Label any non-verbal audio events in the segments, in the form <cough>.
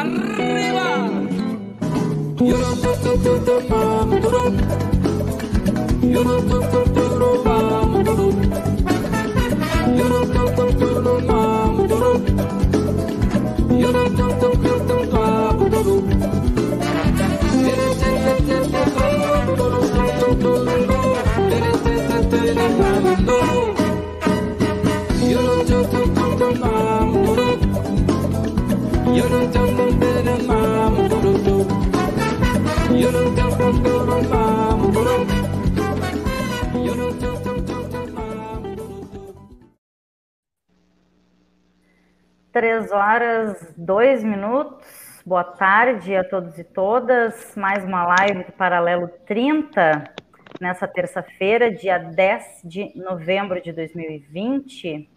arriba. Yo no Três horas, dois minutos. Boa tarde a todos e todas. Mais uma live do Paralelo 30, nessa terça-feira, dia 10 de novembro de 2020.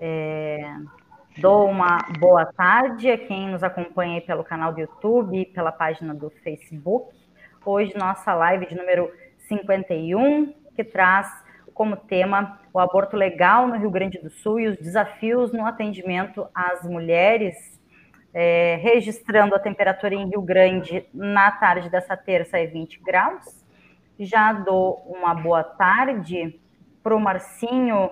É, dou uma boa tarde a quem nos acompanha pelo canal do YouTube pela página do Facebook. Hoje, nossa live de número 51, que traz como tema o aborto legal no Rio Grande do Sul e os desafios no atendimento às mulheres, é, registrando a temperatura em Rio Grande na tarde dessa terça é 20 graus. Já dou uma boa tarde para o Marcinho,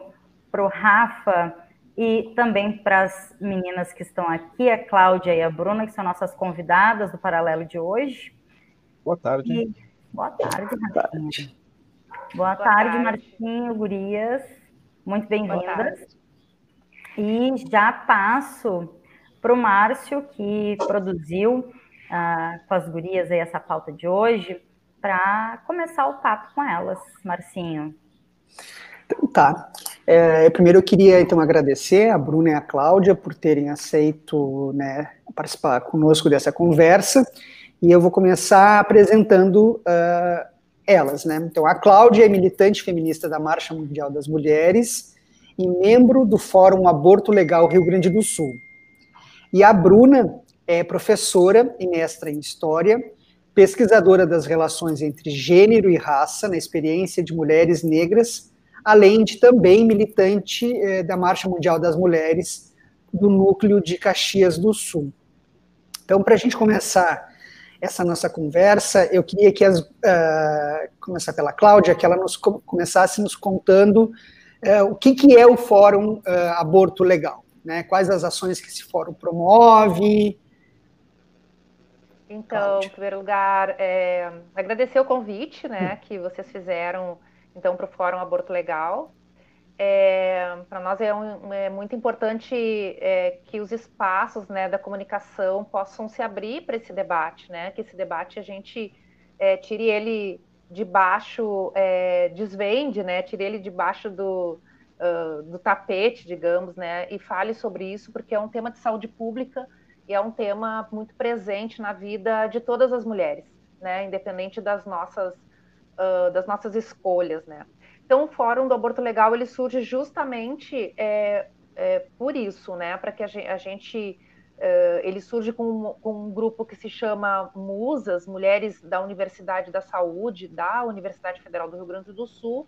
para o Rafa e também para as meninas que estão aqui, a Cláudia e a Bruna, que são nossas convidadas do Paralelo de hoje. Boa tarde. E... Boa tarde, Marcinho. Boa, Boa tarde, tarde, Marcinho, Gurias. Muito bem-vindas. E já passo para o Márcio, que produziu uh, com as gurias aí essa pauta de hoje, para começar o papo com elas, Marcinho. Então tá. É, primeiro eu queria então agradecer a Bruna e a Cláudia por terem aceito né, participar conosco dessa conversa. E eu vou começar apresentando uh, elas, né? Então, a Cláudia é militante feminista da Marcha Mundial das Mulheres e membro do Fórum Aborto Legal Rio Grande do Sul. E a Bruna é professora e mestra em História, pesquisadora das relações entre gênero e raça na experiência de mulheres negras, além de também militante eh, da Marcha Mundial das Mulheres do Núcleo de Caxias do Sul. Então, para a gente começar essa nossa conversa, eu queria que as, uh, começar pela Cláudia, que ela nos começasse nos contando uh, o que, que é o Fórum uh, Aborto Legal, né? Quais as ações que esse fórum promove? Então, Cláudia. em primeiro lugar, é, agradecer o convite, né, hum. que vocês fizeram, então, para o Fórum Aborto Legal. É, para nós é, um, é, muito importante é, que os espaços né, da comunicação possam se abrir para esse debate, né? Que esse debate a gente é, tire ele de baixo, é, desvende, né? Tire ele debaixo do, uh, do tapete, digamos, né? E fale sobre isso, porque é um tema de saúde pública e é um tema muito presente na vida de todas as mulheres, né? Independente das nossas, uh, das nossas escolhas, né? Então, o Fórum do Aborto Legal ele surge justamente é, é, por isso, né? Para que a gente, a gente é, ele surge com, com, um grupo que se chama Musas, Mulheres da Universidade da Saúde, da Universidade Federal do Rio Grande do Sul,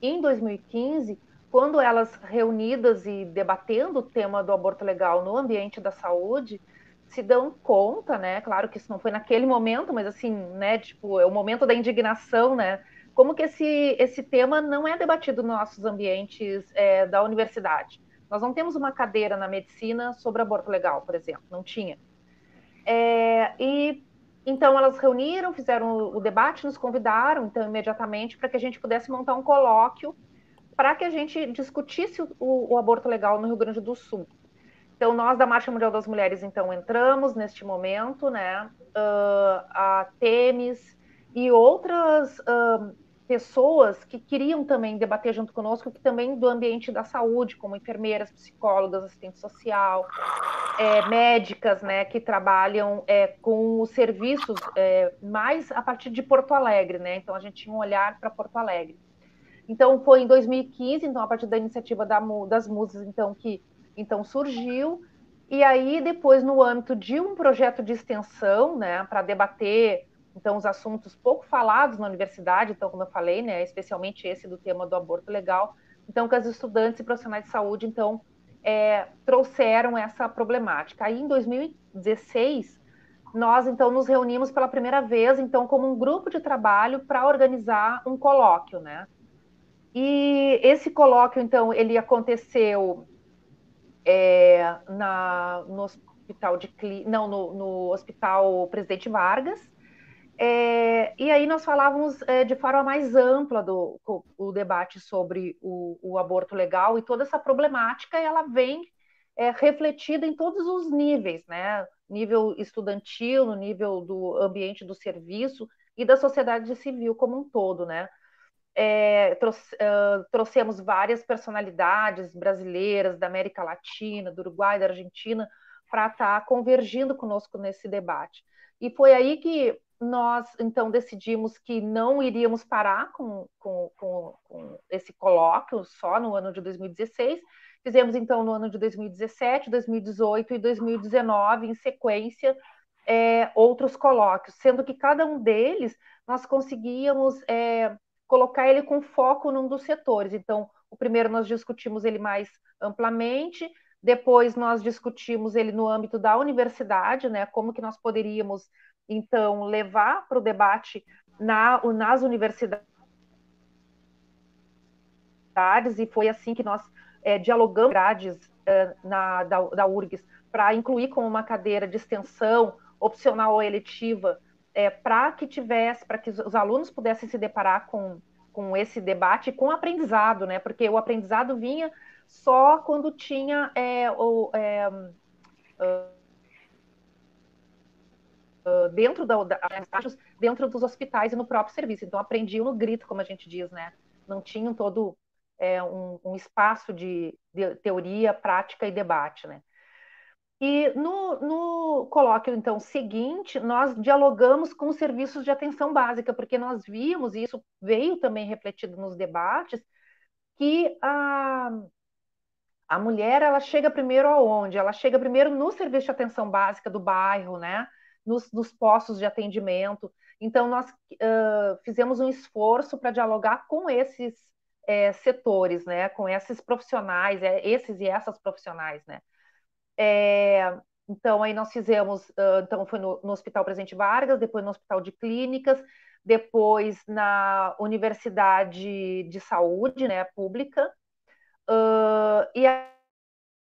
em 2015, quando elas reunidas e debatendo o tema do aborto legal no ambiente da saúde, se dão conta, né? Claro que isso não foi naquele momento, mas assim, né? Tipo, é o momento da indignação, né? como que esse, esse tema não é debatido nos nossos ambientes é, da universidade. Nós não temos uma cadeira na medicina sobre aborto legal, por exemplo, não tinha. É, e então elas reuniram, fizeram o debate, nos convidaram, então imediatamente para que a gente pudesse montar um colóquio para que a gente discutisse o, o, aborto legal no Rio Grande do Sul. Então nós da Marcha Mundial das Mulheres então entramos neste momento, né? Uh, a Temes e outras uh, pessoas que queriam também debater junto conosco, que também do ambiente da saúde, como enfermeiras, psicólogas, assistente social, é, médicas, né, que trabalham é, com os serviços é, mais a partir de Porto Alegre, né? Então a gente tinha um olhar para Porto Alegre. Então foi em 2015, então a partir da iniciativa da, das musas, então que então surgiu e aí depois no âmbito de um projeto de extensão, né, para debater então, os assuntos pouco falados na universidade, então, como eu falei, né, especialmente esse do tema do aborto legal, então, que as estudantes e profissionais de saúde, então, é, trouxeram essa problemática. Aí, em 2016, nós então nos reunimos pela primeira vez, então, como um grupo de trabalho para organizar um colóquio, né? E esse colóquio, então, ele aconteceu é, na, no hospital de não no, no hospital Presidente Vargas. É, e aí nós falávamos é, de forma mais ampla do o debate sobre o, o, aborto legal e toda essa problemática, ela vem é, refletida em todos os níveis, né? Nível estudantil, no nível do ambiente do serviço e da sociedade civil como um todo, né? É, trouxe, uh, trouxemos várias personalidades brasileiras da América Latina, do Uruguai, da Argentina, para estar tá convergindo conosco nesse debate. E foi aí que nós, então, decidimos que não iríamos parar com, com, com, com esse colóquio só no ano de 2016. Fizemos, então, no ano de 2017, 2018 e 2019, em sequência, é, outros colóquios, sendo que cada um deles nós conseguíamos é, colocar ele com foco num dos setores. Então, o primeiro nós discutimos ele mais amplamente, depois nós discutimos ele no âmbito da universidade, né? Como que nós poderíamos então levar para o debate na, nas universidades e foi assim que nós é, dialogamos grades é, na, da, da URGS para incluir como uma cadeira de extensão opcional ou eletiva é, para que tivesse, para que os alunos pudessem se deparar com, com esse debate, com o aprendizado, né? Porque o aprendizado vinha só quando tinha é, o, é, uh, dentro da, da, dentro dos hospitais e no próprio serviço. Então aprendiam no grito, como a gente diz, né? Não tinham todo é, um, um, espaço de, de teoria, prática e debate, né? E no, no colóquio, então, seguinte, nós dialogamos com os serviços de atenção básica, porque nós vimos, e isso veio também refletido nos debates, que a, a mulher, ela chega primeiro aonde? Ela chega primeiro no serviço de atenção básica do bairro, né? Nos, nos postos de atendimento. Então, nós uh, fizemos um esforço para dialogar com esses é, setores, né? Com esses profissionais, é, esses e essas profissionais, né? É, então, aí nós fizemos, uh, então foi no, no, Hospital Presidente Vargas, depois no Hospital de Clínicas, depois na Universidade de Saúde, né, pública, uh, e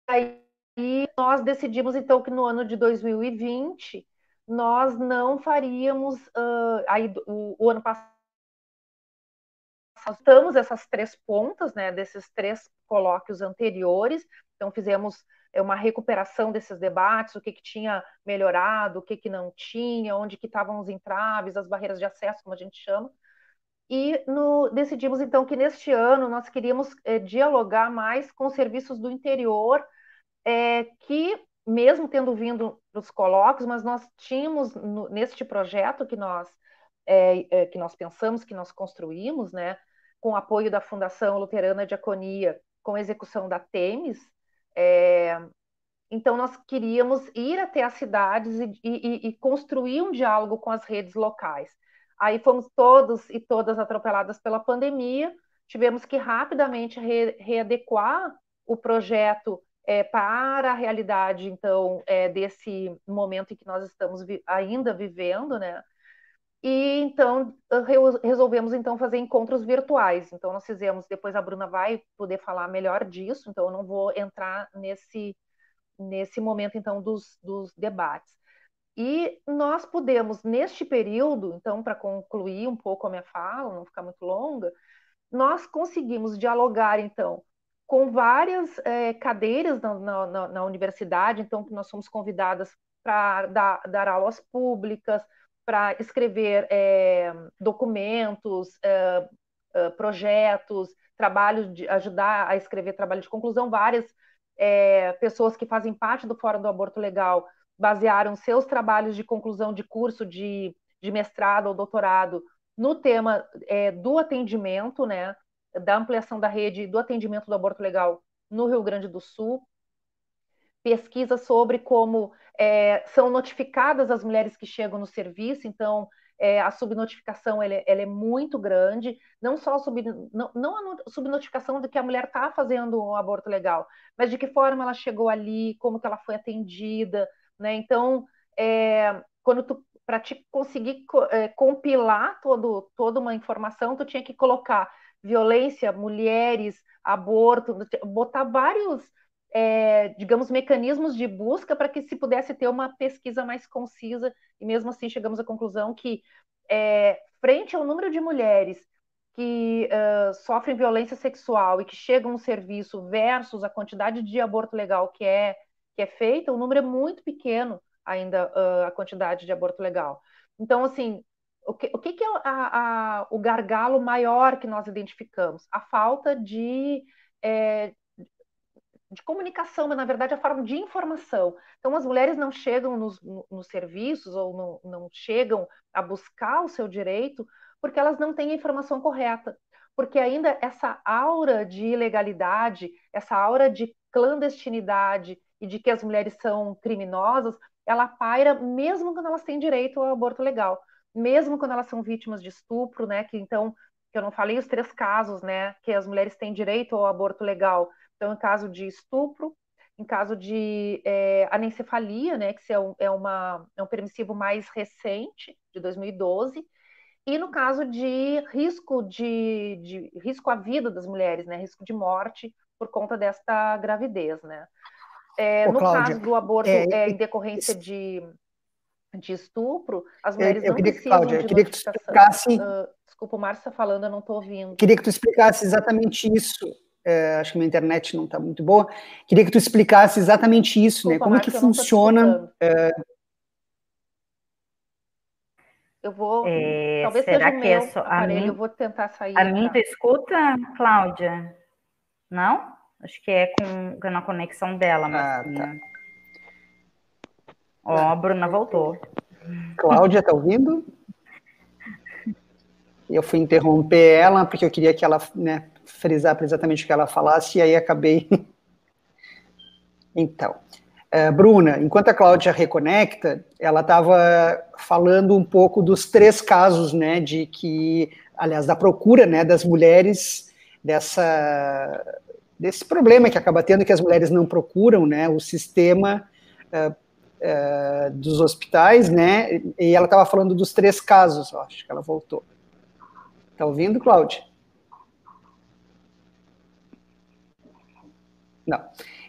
aí nós decidimos, então, que no ano de 2020 nós não faríamos, uh, aí o, o ano passado, estamos essas três pontas, né, desses três colóquios anteriores, então fizemos uma recuperação desses debates, o que, que tinha melhorado, o que, que não tinha, onde que estavam os entraves, as barreiras de acesso, como a gente chama. E no, decidimos, então, que neste ano nós queríamos é, dialogar mais com os serviços do interior, é, que, mesmo tendo vindo os colóquios, mas nós tínhamos, no, neste projeto que nós, é, que nós pensamos, que nós construímos, né, com apoio da Fundação Luterana Diaconia, com execução da TEMES, é, então, nós queríamos ir até as cidades e, e, e, construir um diálogo com as redes locais. Aí fomos todos e todas atropeladas pela pandemia, tivemos que rapidamente re, readequar o projeto é, para a realidade, então, é, desse momento em que nós estamos vi ainda vivendo, né? E então resolvemos então fazer encontros virtuais. Então nós fizemos, depois a Bruna vai poder falar melhor disso, então eu não vou entrar nesse nesse momento então dos, dos debates. E nós pudemos neste período, então para concluir um pouco a minha fala, não ficar muito longa, nós conseguimos dialogar então com várias é, cadeiras na, na, na, universidade, então nós somos convidadas para dar, dar aulas públicas, para escrever é, documentos, é, é, projetos, trabalhos de ajudar a escrever trabalho de conclusão. Várias é, pessoas que fazem parte do Fórum do Aborto Legal basearam seus trabalhos de conclusão de curso de, de mestrado ou doutorado no tema é, do atendimento, né, da ampliação da rede do atendimento do aborto legal no Rio Grande do Sul pesquisa sobre como é, são notificadas as mulheres que chegam no serviço, então é, a subnotificação ela, ela, é muito grande, não só a sub, não, não a subnotificação de que a mulher está fazendo um aborto legal, mas de que forma ela chegou ali, como que ela foi atendida, né? Então, é, quando tu para te conseguir é, compilar todo, toda uma informação, tu tinha que colocar violência, mulheres, aborto, botar vários, é, digamos, mecanismos de busca para que se pudesse ter uma pesquisa mais concisa, e mesmo assim chegamos à conclusão que, é, frente ao número de mulheres que uh, sofrem violência sexual e que chegam no serviço versus a quantidade de aborto legal que é, que é feita, o número é muito pequeno ainda uh, a quantidade de aborto legal. Então, assim, o que, o que, que é a, a, o gargalo maior que nós identificamos? A falta de, é, de comunicação, mas na verdade a forma de informação. Então, as mulheres não chegam nos, nos serviços ou não, não chegam a buscar o seu direito porque elas não têm a informação correta. Porque ainda essa aura de ilegalidade, essa aura de clandestinidade e de que as mulheres são criminosas, ela paira mesmo quando elas têm direito ao aborto legal, mesmo quando elas são vítimas de estupro, né? Que então, que eu não falei os três casos, né? Que as mulheres têm direito ao aborto legal. Então, em caso de estupro, em caso de é, anencefalia, né? Que é, um, é, uma, é um permissivo mais recente, de 2012, e no caso de risco de, de risco à vida das mulheres, né? Risco de morte por conta desta gravidez, né? É, Ô, no Cláudia, caso do aborto é, é, em decorrência de, de estupro, as mulheres eu, eu não queria, precisam Cláudia, de eu queria que tu explicasse... Uh, desculpa, o Márcio está falando, eu não estou ouvindo. Queria que tu explicasse exatamente isso. É, acho que minha internet não está muito boa. Queria que tu explicasse exatamente isso, né? desculpa, né? Como Márcio, é que funciona... É, eu vou. É, talvez será seja o meu que é aparelho, mim, eu vou tentar sair. A mim tu escuta, Cláudia? Não? Acho que é com, com a conexão dela, mas. Ah, tá. Ó, a Bruna voltou. Cláudia, tá ouvindo? Eu fui interromper ela porque eu queria que ela, né, frisar exatamente o que ela falasse e aí acabei. <laughs> então, uh, Bruna, enquanto a Cláudia reconecta, ela estava falando um pouco dos três casos, né, de que, aliás, da procura, né, das mulheres dessa desse problema que acaba tendo que as mulheres não procuram, né, o sistema uh, dos hospitais, né, e ela estava falando dos três casos, eu acho que ela voltou. Está ouvindo, Cláudia? Não.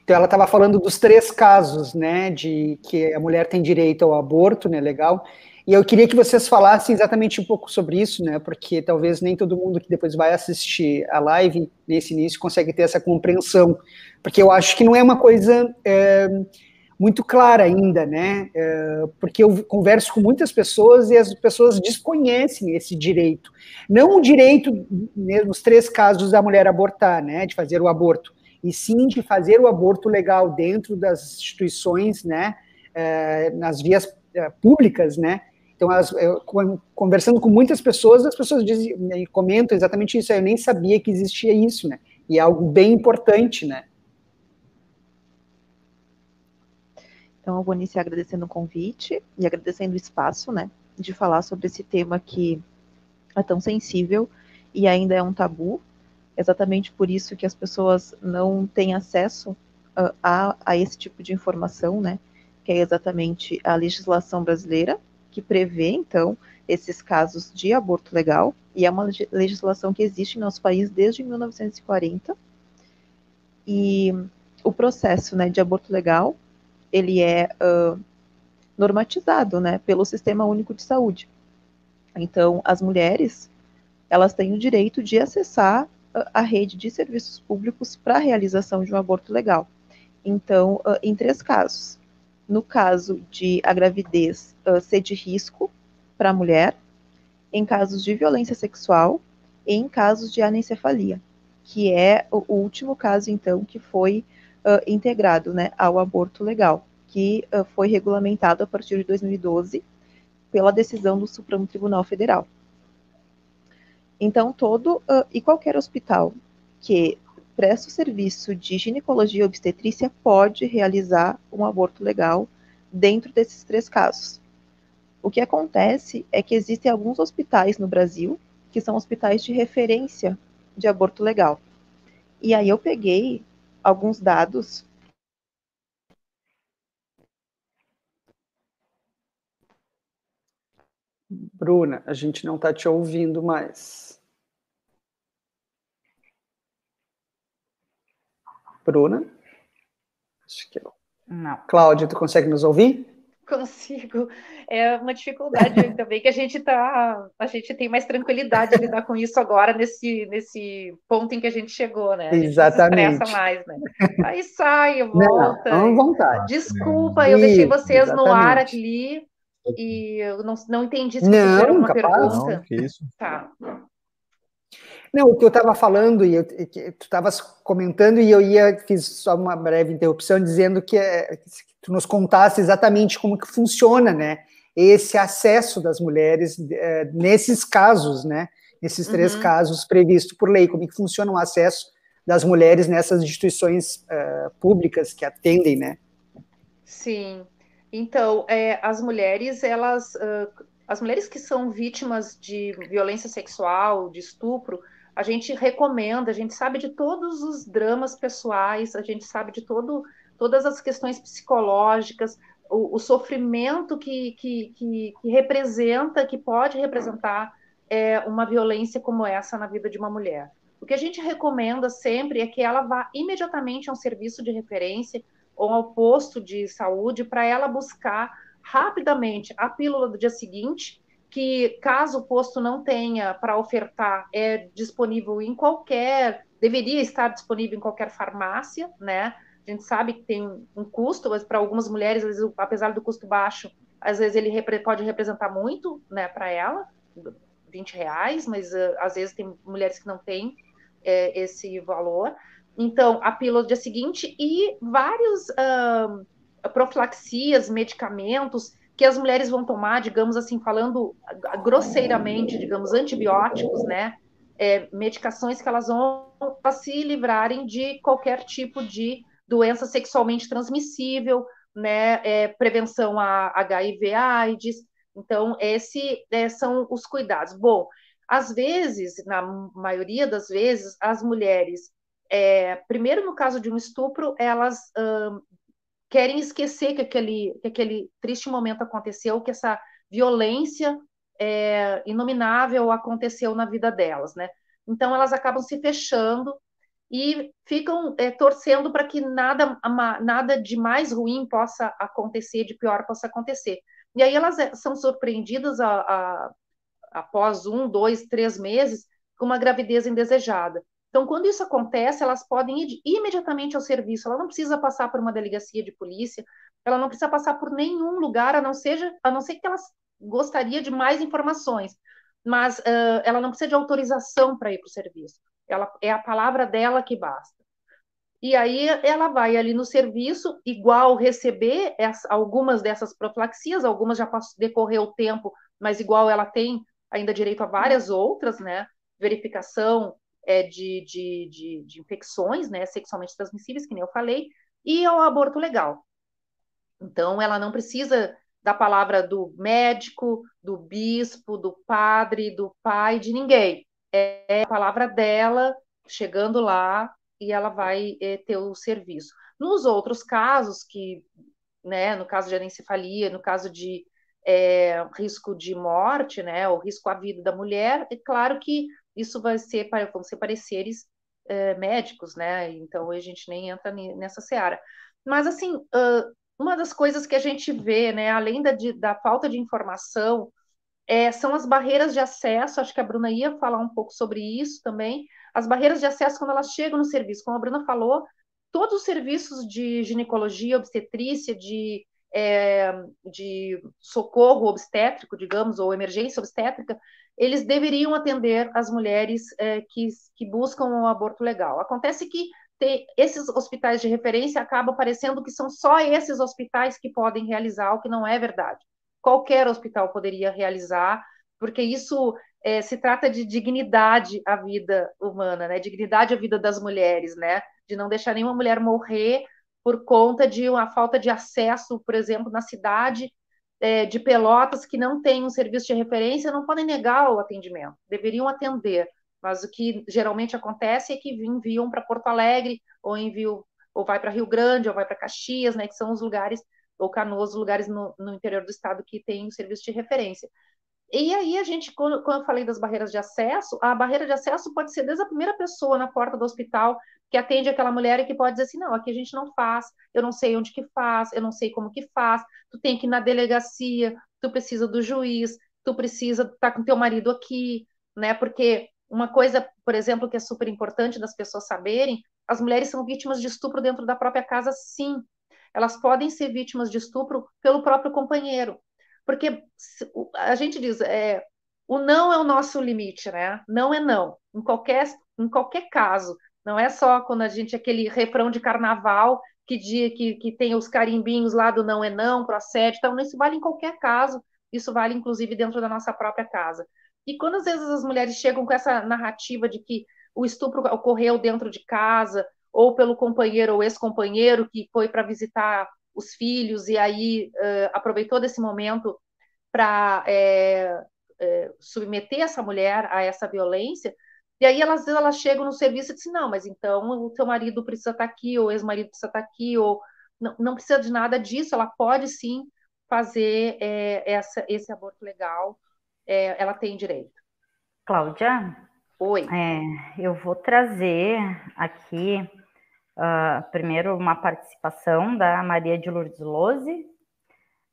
Então ela estava falando dos três casos, né, de que a mulher tem direito ao aborto, né, legal, e eu queria que vocês falassem exatamente um pouco sobre isso, né? Porque talvez nem todo mundo que depois vai assistir a live nesse início consegue ter essa compreensão, porque eu acho que não é uma coisa é, muito clara ainda, né? É, porque eu converso com muitas pessoas e as pessoas desconhecem esse direito, não o direito nos três casos da mulher abortar, né? De fazer o aborto, e sim de fazer o aborto legal dentro das instituições, né? É, nas vias é, públicas, né? Então, eu, conversando com muitas pessoas, as pessoas dizem, né, comentam exatamente isso. Eu nem sabia que existia isso, né? E é algo bem importante, né? Então, eu vou iniciar agradecendo o convite e agradecendo o espaço, né, de falar sobre esse tema que é tão sensível e ainda é um tabu. Exatamente por isso que as pessoas não têm acesso a, a, a esse tipo de informação, né, que é exatamente a legislação brasileira, que prevê, então, esses casos de aborto legal, e é uma legislação que existe em nosso país desde 1940. E o processo né, de aborto legal, ele é uh, normatizado né, pelo Sistema Único de Saúde. Então, as mulheres, elas têm o direito de acessar a rede de serviços públicos para a realização de um aborto legal. Então, uh, em três casos no caso de a gravidez uh, ser de risco para a mulher, em casos de violência sexual e em casos de anencefalia, que é o último caso, então, que foi uh, integrado né, ao aborto legal, que uh, foi regulamentado a partir de 2012 pela decisão do Supremo Tribunal Federal. Então, todo e qualquer hospital que presta o serviço de ginecologia e obstetrícia pode realizar um aborto legal dentro desses três casos. O que acontece é que existem alguns hospitais no Brasil que são hospitais de referência de aborto legal. E aí eu peguei alguns dados Bruna, a gente não está te ouvindo mais. Bruna? Acho que não. Cláudia, tu consegue nos ouvir? Consigo. É uma dificuldade ainda bem que a gente tá, a gente tem mais tranquilidade de lidar com isso agora nesse nesse ponto em que a gente chegou, né? Exatamente. Não mais, né? Aí sai, volta. Não, vontade. Desculpa, eu deixei vocês Exatamente. no ar ali e eu não, não entendi se não, vocês uma capaz, pergunta. Não, que isso. Tá. Não, o que eu estava falando e eu, que tu estavas comentando e eu ia fiz só uma breve interrupção dizendo que, é, que tu nos contasse exatamente como que funciona, né? Esse acesso das mulheres é, nesses casos, né? Nesses três uhum. casos previstos por lei, como que funciona o acesso das mulheres nessas instituições uh, públicas que atendem, né? Sim. Então, é, as mulheres, elas, uh, as mulheres que são vítimas de violência sexual, de estupro, a gente recomenda, a gente sabe de todos os dramas pessoais, a gente sabe de todo, todas as questões psicológicas, o, o sofrimento que, que, que, que, representa, que pode representar é, uma violência como essa na vida de uma mulher. O que a gente recomenda sempre é que ela vá imediatamente a um serviço de referência ou ao posto de saúde para ela buscar rapidamente a pílula do dia seguinte, que caso o posto não tenha para ofertar, é disponível em qualquer, deveria estar disponível em qualquer farmácia, né? A gente sabe que tem um custo, mas para algumas mulheres, vezes, apesar do custo baixo, às vezes ele pode representar muito, né, para ela, 20 reais, mas uh, às vezes tem mulheres que não têm é, esse valor. Então, a pílula do dia seguinte e vários uh, profilaxias, medicamentos que as mulheres vão tomar, digamos assim, falando grosseiramente, digamos, antibióticos, né? É, medicações que elas vão para se livrarem de qualquer tipo de doença sexualmente transmissível, né? É, prevenção a HIV, AIDS. Então, esse é, são os cuidados. Bom, às vezes, na maioria das vezes, as mulheres, é, primeiro no caso de um estupro, elas querem esquecer que aquele, que aquele triste momento aconteceu, que essa violência é, inominável aconteceu na vida delas, né? Então elas acabam se fechando e ficam é, torcendo para que nada, nada de mais ruim possa acontecer, de pior possa acontecer. E aí elas é, são surpreendidas a, a, após um, dois, três meses com uma gravidez indesejada. Então, quando isso acontece, elas podem ir imediatamente ao serviço. Ela não precisa passar por uma delegacia de polícia, ela não precisa passar por nenhum lugar, a não, seja, a não ser que ela gostaria de mais informações. Mas uh, ela não precisa de autorização para ir para o serviço. Ela, é a palavra dela que basta. E aí ela vai ali no serviço, igual receber essa, algumas dessas profilaxias, algumas já decorreu o tempo, mas igual ela tem ainda direito a várias outras, né? Verificação é, de, de, de, de, infecções né, sexualmente transmissíveis, que nem eu falei, e ao aborto legal. Então, ela não precisa da palavra do médico, do bispo, do padre, do pai, de ninguém. É a palavra dela chegando lá e ela vai é, ter o serviço. Nos outros casos, que, né, no caso de anencefalia, no caso de é, risco de morte, né, o risco à vida da mulher, é claro que isso vai ser, vão ser pareceres é, médicos, né? Então a gente nem entra nessa seara. Mas assim, uma das coisas que a gente vê, né, além da, de, da falta de informação, é, são as barreiras de acesso. Acho que a Bruna ia falar um pouco sobre isso também. As barreiras de acesso quando elas chegam no serviço, como a Bruna falou, todos os serviços de ginecologia, obstetrícia, de é, de socorro obstétrico, digamos, ou emergência obstétrica, eles deveriam atender as mulheres é, que, que buscam o um aborto legal. Acontece que esses hospitais de referência acabam parecendo que são só esses hospitais que podem realizar, o que não é verdade. Qualquer hospital poderia realizar, porque isso é, se trata de dignidade à vida humana, né? Dignidade à vida das mulheres, né? De não deixar nenhuma mulher morrer por conta de uma falta de acesso, por exemplo, na cidade é, de Pelotas que não tem um serviço de referência, não podem negar o atendimento, deveriam atender. Mas o que geralmente acontece é que enviam para Porto Alegre, ou enviam, ou vai para Rio Grande, ou vai para Caxias, né, que são os lugares, ou Canoas, lugares no, no interior do estado que tem um serviço de referência. E aí a gente, quando, quando eu falei das barreiras de acesso, a barreira de acesso pode ser desde a primeira pessoa na porta do hospital que atende aquela mulher e que pode dizer assim, não, aqui a gente não faz, eu não sei onde que faz, eu não sei como que faz, tu tem que ir na delegacia, tu precisa do juiz, tu precisa estar tá com teu marido aqui, né? Porque uma coisa, por exemplo, que é super importante das pessoas saberem, as mulheres são vítimas de estupro dentro da própria casa, sim. Elas podem ser vítimas de estupro pelo próprio companheiro. Porque a gente diz, é, o não é o nosso limite, né? Não é não. Em qualquer, em qualquer caso. Não é só quando a gente, aquele refrão de carnaval que, dia, que, que tem os carimbinhos lá do não é não, procede. Então, isso vale em qualquer caso. Isso vale, inclusive, dentro da nossa própria casa. E quando às vezes as mulheres chegam com essa narrativa de que o estupro ocorreu dentro de casa, ou pelo companheiro ou ex-companheiro que foi para visitar os filhos e aí uh, aproveitou desse momento para é, é, submeter essa mulher a essa violência. E aí elas, às vezes elas chegam no serviço e dizem, não, mas então o teu marido precisa estar tá aqui, ou o ex-marido precisa estar tá aqui, ou não, não precisa de nada disso, ela pode sim fazer é, essa, esse aborto legal, é, ela tem direito. Cláudia? Oi. É, eu vou trazer aqui Uh, primeiro, uma participação da Maria de Lourdes Lose.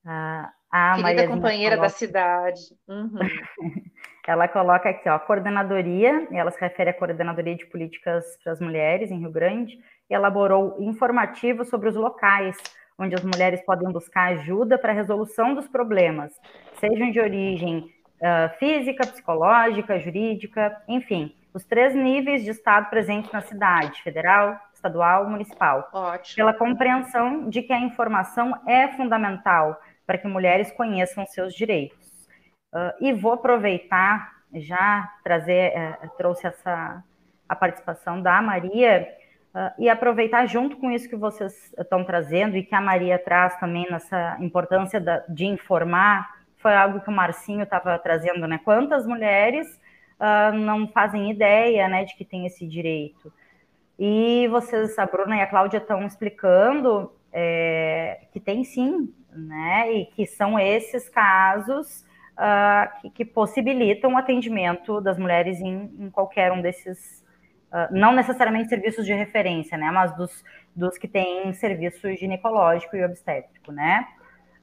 Uh, a Querida companheira coloca... da cidade. Uhum. <laughs> ela coloca aqui, ó, a coordenadoria, ela se refere à coordenadoria de políticas para as mulheres em Rio Grande, elaborou informativo sobre os locais onde as mulheres podem buscar ajuda para a resolução dos problemas, sejam de origem uh, física, psicológica, jurídica, enfim, os três níveis de Estado presentes na cidade, federal, estadual, municipal. Ótimo. Pela compreensão de que a informação é fundamental para que mulheres conheçam seus direitos. Uh, e vou aproveitar, já trazer, uh, trouxe essa a participação da Maria, uh, e aproveitar junto com isso que vocês estão trazendo e que a Maria traz também nessa importância da, de informar, foi algo que o Marcinho estava trazendo, né? Quantas mulheres uh, não fazem ideia, né, de que tem esse direito? E vocês, a Bruna e a Cláudia, estão explicando é, que tem sim, né? E que são esses casos uh, que, que, possibilitam o atendimento das mulheres em, em qualquer um desses, uh, não necessariamente serviços de referência, né? Mas dos, dos que têm serviço ginecológico e obstétrico, né?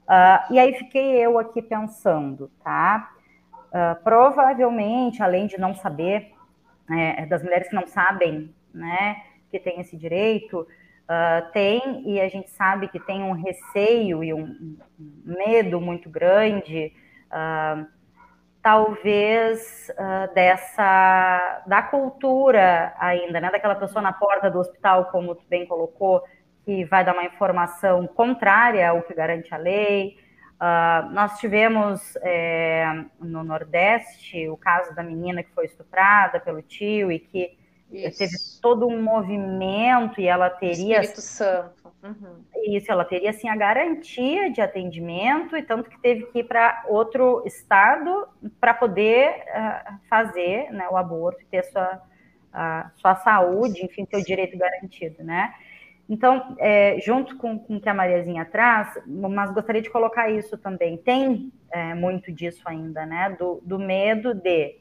Uh, e aí fiquei eu aqui pensando, tá? provavelmente, além de não saber, é, das mulheres que não sabem né, que tem esse direito, uh, tem, e a gente sabe que tem um receio e um, medo muito grande, uh, talvez uh, dessa, da cultura ainda, né, daquela pessoa na porta do hospital, como tu bem colocou, que vai dar uma informação contrária ao que garante a lei, Uh, nós tivemos é, no Nordeste o caso da menina que foi estuprada pelo tio e que isso. Teve todo um movimento e ela teria. Espírito Santo. Uhum. Isso, ela teria assim a garantia de atendimento e tanto que teve que ir para outro estado para poder uh, fazer né, o aborto e ter sua, uh, sua saúde, enfim, ter o direito garantido, né? Então, é, junto com, com o que a Mariazinha traz, mas gostaria de colocar isso também. Tem é, muito disso ainda, né? Do, do medo de,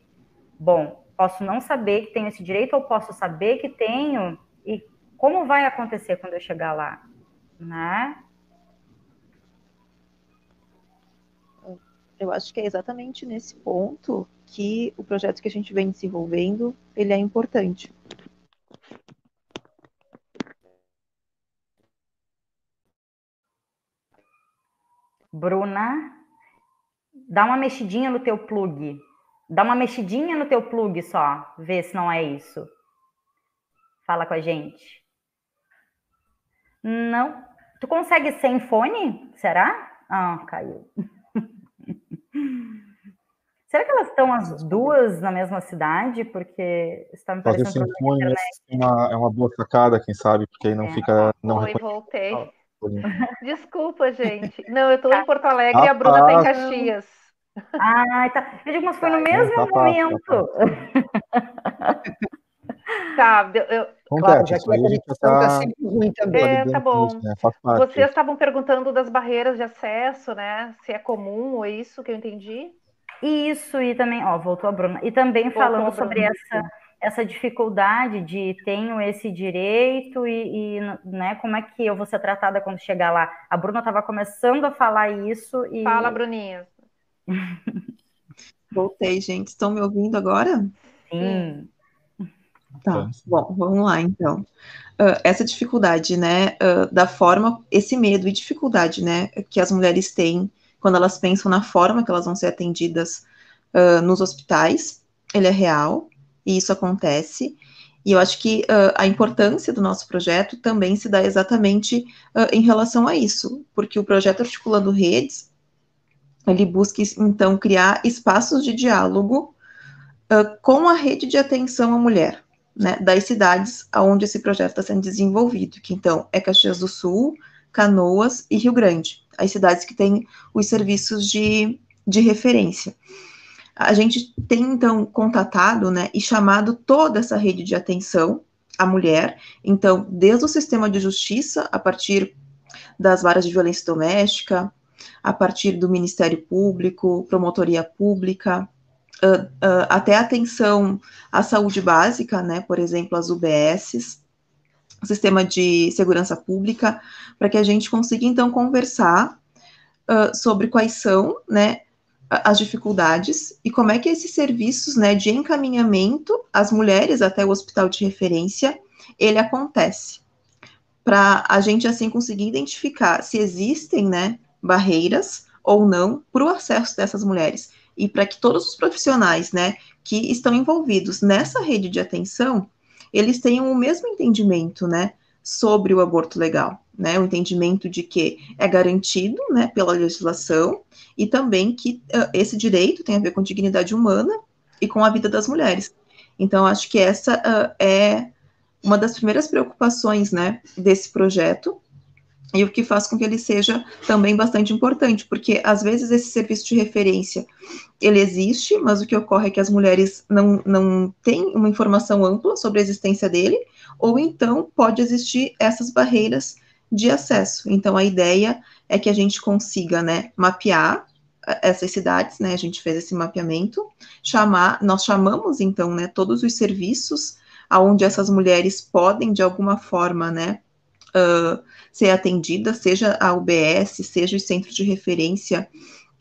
bom, Posso não saber que tenho esse direito ou posso saber que tenho e como vai acontecer quando eu chegar lá, né? Eu acho que é exatamente nesse ponto que o projeto que a gente vem desenvolvendo, ele é importante. Bruna, dá uma mexidinha no teu plug. Dá uma mexidinha no teu plug só, vê se não é isso. Fala com a gente. Não. Tu consegue sem fone? Será? Ah, caiu. <laughs> Será que elas estão as duas na mesma cidade? Porque está me parecendo Fazer simultâneo é uma, é uma boa sacada, quem sabe, porque aí não é. fica. Não Oi, voltei. Desculpa, gente. Não, eu estou em Porto Alegre ah, e a Bruna está em Caxias. Ah, tá. Eu digo, mas foi no mesmo tá momento. <laughs> Tá, eu, claro, já que a conexão está tá sempre ruim também. É, tá bom. né? Vocês estavam perguntando das barreiras de acesso, né? Se é comum ou é isso que eu entendi? Isso, e também, ó, voltou a Bruna. E também voltou falando sobre essa, essa dificuldade de tenho esse direito e, e, né, como é que eu vou ser tratada quando chegar lá. A Bruna estava começando a falar isso e. Fala, Bruninha. <laughs> Voltei, gente. Estão me ouvindo agora? Sim. Tá, bom, vamos lá então. Uh, essa dificuldade, né, uh, da forma, esse medo e dificuldade, né, que as mulheres têm quando elas pensam na forma que elas vão ser atendidas uh, nos hospitais, ele é real, e isso acontece. E eu acho que a importância do nosso projeto também se dá exatamente em relação a isso, porque o projeto Articulando Redes, ele busca, então, criar espaços de diálogo com a rede de atenção à mulher, né, das cidades onde esse projeto está sendo desenvolvido, que então é Caxias do Sul, Canoas e Rio Grande, as cidades que têm os serviços de, de referência. A gente tem então contatado né, e chamado toda essa rede de atenção à mulher, então, desde o sistema de justiça, a partir das varas de violência doméstica, a partir do Ministério Público, Promotoria Pública, uh, uh, até atenção à saúde básica, né, por exemplo, as UBSs, sistema de segurança pública, para que a gente consiga, então, conversar uh, sobre quais são, né, as dificuldades e como é que esses serviços, né, de encaminhamento às mulheres até o hospital de referência, ele acontece, para a gente, assim, conseguir identificar se existem, né, barreiras ou não para o acesso dessas mulheres. E para que todos os profissionais, né, que estão envolvidos nessa rede de atenção, eles tenham o mesmo entendimento, né, sobre o aborto legal, né, o entendimento de que é garantido, né, pela legislação e também que uh, esse direito tem a ver com dignidade humana e com a vida das mulheres. Então, acho que essa uh, é uma das primeiras preocupações, né, desse projeto, e o que faz com que ele seja também bastante importante, porque às vezes esse serviço de referência ele existe, mas o que ocorre é que as mulheres não, não têm uma informação ampla sobre a existência dele, ou então pode existir essas barreiras de acesso. Então a ideia é que a gente consiga, né, mapear essas cidades, né, a gente fez esse mapeamento, chamar, nós chamamos então, né, todos os serviços aonde essas mulheres podem de alguma forma, né, uh, ser atendida, seja a UBS, seja os centros de referência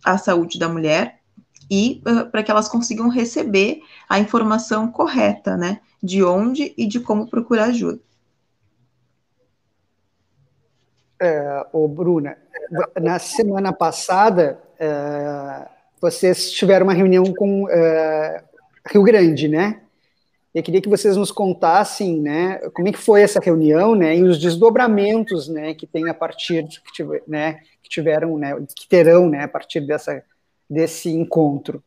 à saúde da mulher, e uh, para que elas consigam receber a informação correta, né, de onde e de como procurar ajuda. É, ô Bruna, na semana passada, é, vocês tiveram uma reunião com é, Rio Grande, né? Eu queria que vocês nos contassem, né, como é que foi essa reunião, né, e os desdobramentos, né, que tem a partir, que, tiver, né, que tiveram, né, que terão, né, a partir dessa, desse encontro.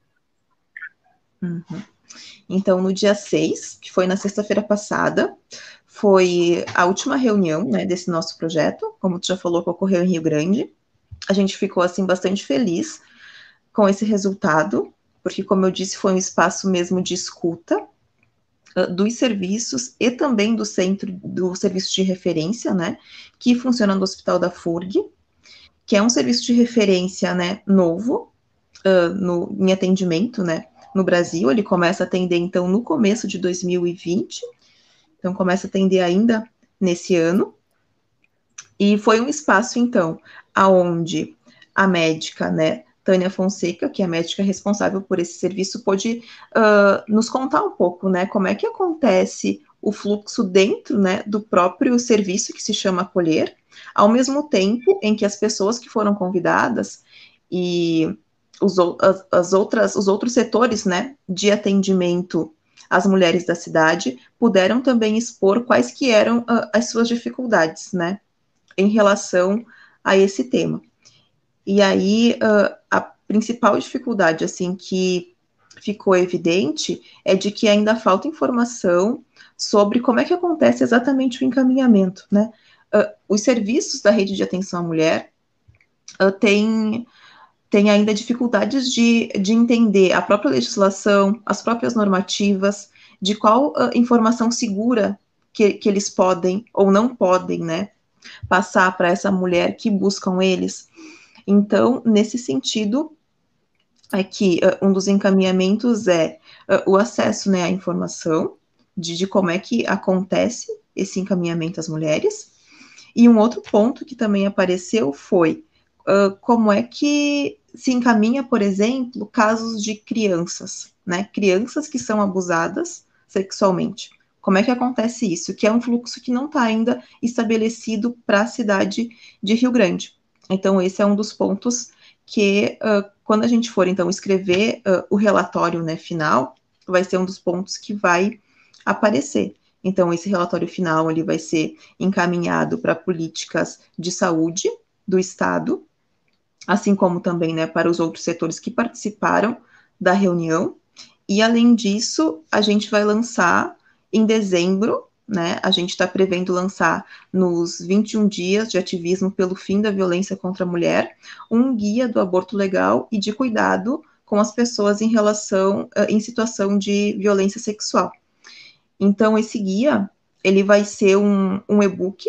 Uhum. Então, no dia 6, que foi na sexta-feira passada, foi a última reunião, né, desse nosso projeto, como tu já falou, que ocorreu em Rio Grande. A gente ficou, assim, bastante feliz com esse resultado, porque, como eu disse, foi um espaço mesmo de escuta, dos serviços e também do centro do serviço de referência, né, que funciona no Hospital da FURG, que é um serviço de referência, né, novo uh, no, em atendimento, né, no Brasil. Ele começa a atender, então, no começo de 2020, então começa a atender ainda nesse ano. E foi um espaço, então, aonde a médica, né, Tânia Fonseca, que é a médica responsável por esse serviço, pode uh, nos contar um pouco, né, como é que acontece o fluxo dentro, né, do próprio serviço que se chama acolher, ao mesmo tempo em que as pessoas que foram convidadas e os, as, as outras, os outros setores, né, de atendimento às mulheres da cidade puderam também expor quais que eram uh, as suas dificuldades, né, em relação a esse tema. E aí, uh, principal dificuldade, assim, que ficou evidente é de que ainda falta informação sobre como é que acontece exatamente o encaminhamento, né? Uh, os serviços da rede de atenção à mulher uh, têm, têm ainda dificuldades de, de entender a própria legislação, as próprias normativas, de qual uh, informação segura que, que eles podem ou não podem, né, passar para essa mulher que buscam eles. Então, nesse sentido, é uh, um dos encaminhamentos é uh, o acesso né, à informação de, de, como é que acontece esse encaminhamento às mulheres. E um outro ponto que também apareceu foi uh, como é que se encaminha, por exemplo, casos de crianças, né? Crianças que são abusadas sexualmente. Como é que acontece isso? Que é um fluxo que não está ainda estabelecido para a cidade de Rio Grande. Então, esse é um dos pontos que, uh, quando a gente for, então, escrever uh, o relatório né, final, vai ser um dos pontos que vai aparecer. Então, esse relatório final ele vai ser encaminhado para políticas de saúde do Estado, assim como também né, para os outros setores que participaram da reunião. E, além disso, a gente vai lançar em dezembro né? A gente está prevendo lançar nos 21 dias de ativismo pelo fim da violência contra a mulher um guia do aborto legal e de cuidado com as pessoas em relação uh, em situação de violência sexual. Então esse guia ele vai ser um, um e-book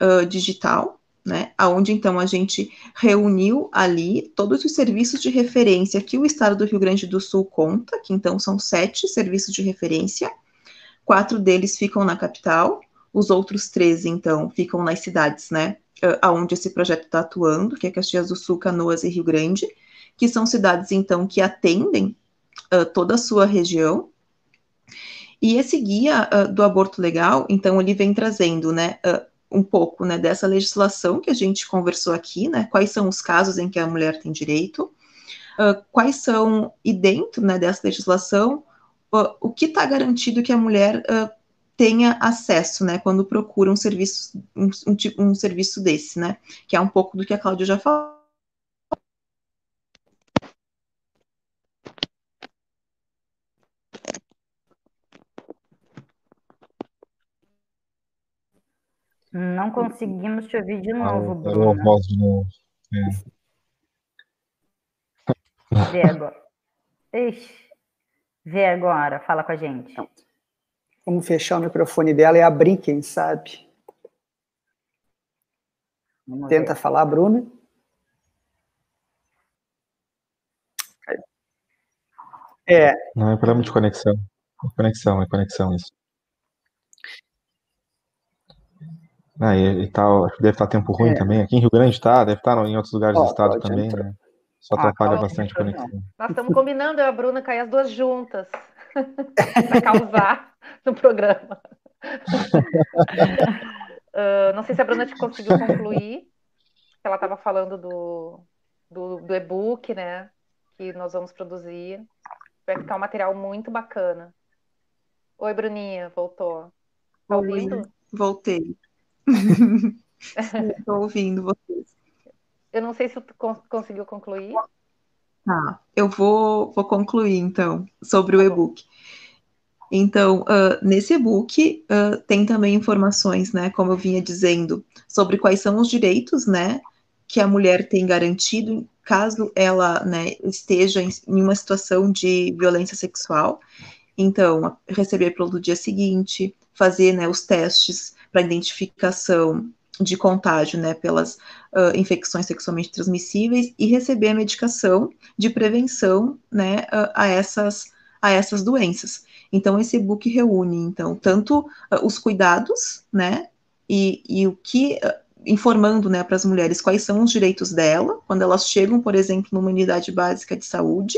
uh, digital, né? Aonde então a gente reuniu ali todos os serviços de referência que o Estado do Rio Grande do Sul conta, que então são sete serviços de referência Quatro deles ficam na capital, os outros três, então, ficam nas cidades, né, aonde esse projeto está atuando, que é Caxias do Sul, Canoas e Rio Grande, que são cidades, então, que atendem uh, toda a sua região. E esse guia uh, do aborto legal, então, ele vem trazendo, né, uh, um pouco, né, dessa legislação que a gente conversou aqui, né, quais são os casos em que a mulher tem direito, quais são, e dentro, né, dessa legislação, o que está garantido que a mulher uh, tenha acesso, né, quando procura um serviço, um, um, um, serviço desse, né, que é um pouco do que a Cláudia já falou. Não conseguimos te ouvir de novo, ah, Bruno. Voz de novo. É. Vê agora. Ixi. Vê agora, fala com a gente. Vamos fechar o microfone dela e abrir, quem sabe. Vamos Tenta ver. falar, Bruno. É. Não é problema de conexão. É conexão, é conexão isso. Ah, e, e tal, acho que deve estar tempo ruim é. também. Aqui em Rio Grande está, deve estar em outros lugares Ó, do estado também, entrar. né? Só ah, atrapalha ah, bastante a conexão. Nós estamos combinando eu e a Bruna cair as duas juntas <laughs> para causar <laughs> no programa. uh, <laughs> não sei se a Bruna te conseguiu concluir. Ela estava falando do, do, do e-book, né? Que nós vamos produzir. Vai ficar um material muito bacana. Oi, Bruninha, voltou. Tá ouvindo? Voltei. Estou ouvindo vocês. Eu não sei se tu conseguiu concluir. Tá, eu vou, vou concluir então sobre o tá e-book. Então, uh, nesse e-book uh, tem também informações, né, como eu vinha dizendo, sobre quais são os direitos, né, que a mulher tem garantido caso ela, né, esteja em, em uma situação de violência sexual. Então, receber pelo dia seguinte, fazer, né, os testes para identificação de contágio, né, pelas uh, infecções sexualmente transmissíveis e receber a medicação de prevenção, né, uh, a essas a essas doenças. Então esse e-book reúne, então, tanto uh, os cuidados, né, e, e o que informando, né, para as mulheres quais são os direitos dela quando elas chegam, por exemplo, numa unidade básica de saúde,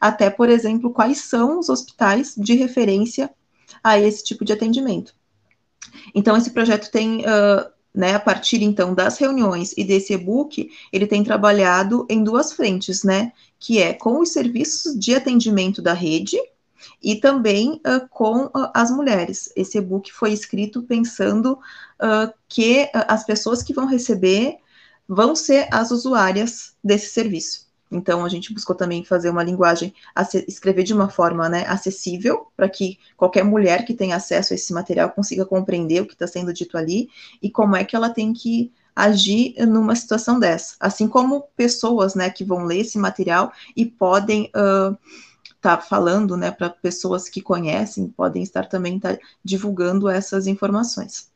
até, por exemplo, quais são os hospitais de referência a esse tipo de atendimento. Então, esse projeto tem uh, né, a partir então das reuniões e desse e-book, ele tem trabalhado em duas frentes, né, que é com os serviços de atendimento da rede e também uh, com uh, as mulheres. Esse e-book foi escrito pensando uh, que as pessoas que vão receber vão ser as usuárias desse serviço. Então, a gente buscou também fazer uma linguagem, escrever de uma forma né, acessível, para que qualquer mulher que tenha acesso a esse material consiga compreender o que está sendo dito ali e como é que ela tem que agir numa situação dessa. Assim como pessoas né, que vão ler esse material e podem estar uh, tá falando né, para pessoas que conhecem, podem estar também tá divulgando essas informações.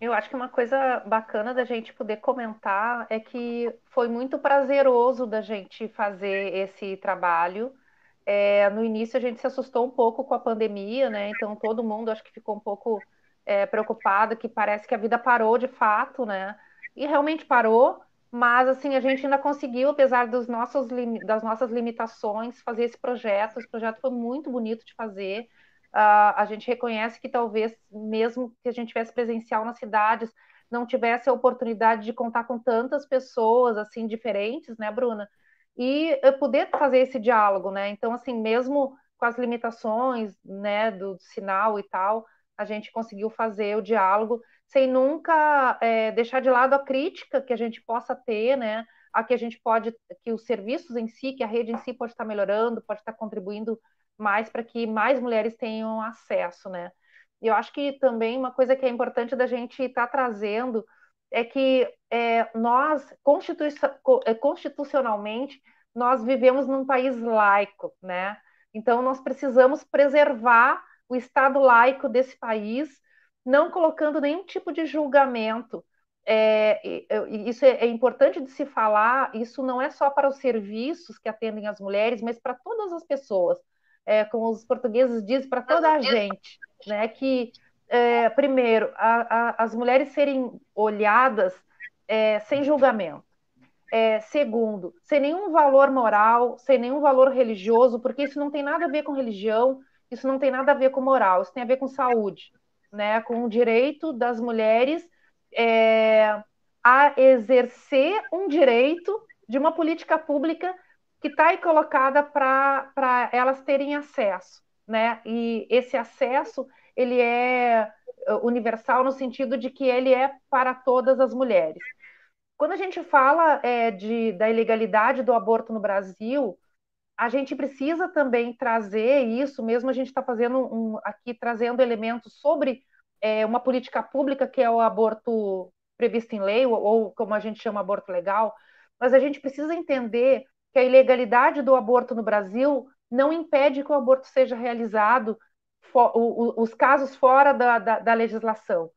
Eu acho que uma coisa bacana da gente poder comentar é que foi muito prazeroso da gente fazer esse trabalho. É, no início a gente se assustou um pouco com a pandemia, né? Então todo mundo acho que ficou um pouco é, preocupado, que parece que a vida parou de fato, né? E realmente parou, mas assim a gente ainda conseguiu, apesar dos nossos, das nossas limitações, fazer esse projeto. Esse projeto foi muito bonito de fazer uh, a gente reconhece que talvez, mesmo que a gente tivesse presencial nas cidades, não tivesse a oportunidade de contar com tantas pessoas assim diferentes, né, Bruna? E poder fazer esse diálogo, né? Então, assim, mesmo com as limitações, né, do, sinal e tal, a gente conseguiu fazer o diálogo sem nunca é, deixar de lado a crítica que a gente possa ter, né? A que a gente pode, que os serviços em si, que a rede em si pode estar melhorando, pode estar contribuindo mais para que mais mulheres tenham acesso, né? Eu acho que também uma coisa que é importante da gente estar tá trazendo é que é, nós, é, constitucionalmente, nós vivemos num país laico, né? Então, nós precisamos preservar o Estado laico desse país, não colocando nenhum tipo de julgamento. É, isso é, é importante de se falar, isso não é só para os serviços que atendem as mulheres, mas para todas as pessoas é, como os portugueses dizem, para toda a gente, né? Que é, primeiro a, a, as mulheres serem olhadas é, sem julgamento. É, segundo, sem nenhum valor moral, sem nenhum valor religioso, porque isso não tem nada a ver com religião, isso não tem nada a ver com moral, isso tem a ver com saúde, né? Com o direito das mulheres é, a exercer um direito de uma política pública que está aí colocada para elas terem acesso, né? E esse acesso ele é uh, universal no sentido de que ele é para todas as mulheres. Quando a gente fala é, de, da ilegalidade do aborto no Brasil, a gente precisa também trazer isso, mesmo a gente está fazendo um, aqui trazendo elementos sobre é, uma política pública que é o aborto previsto em lei, ou, ou como a gente chama aborto legal, mas a gente precisa entender que a ilegalidade do aborto no Brasil não impede que o aborto seja realizado, for, o, os casos fora da, da, da legislação.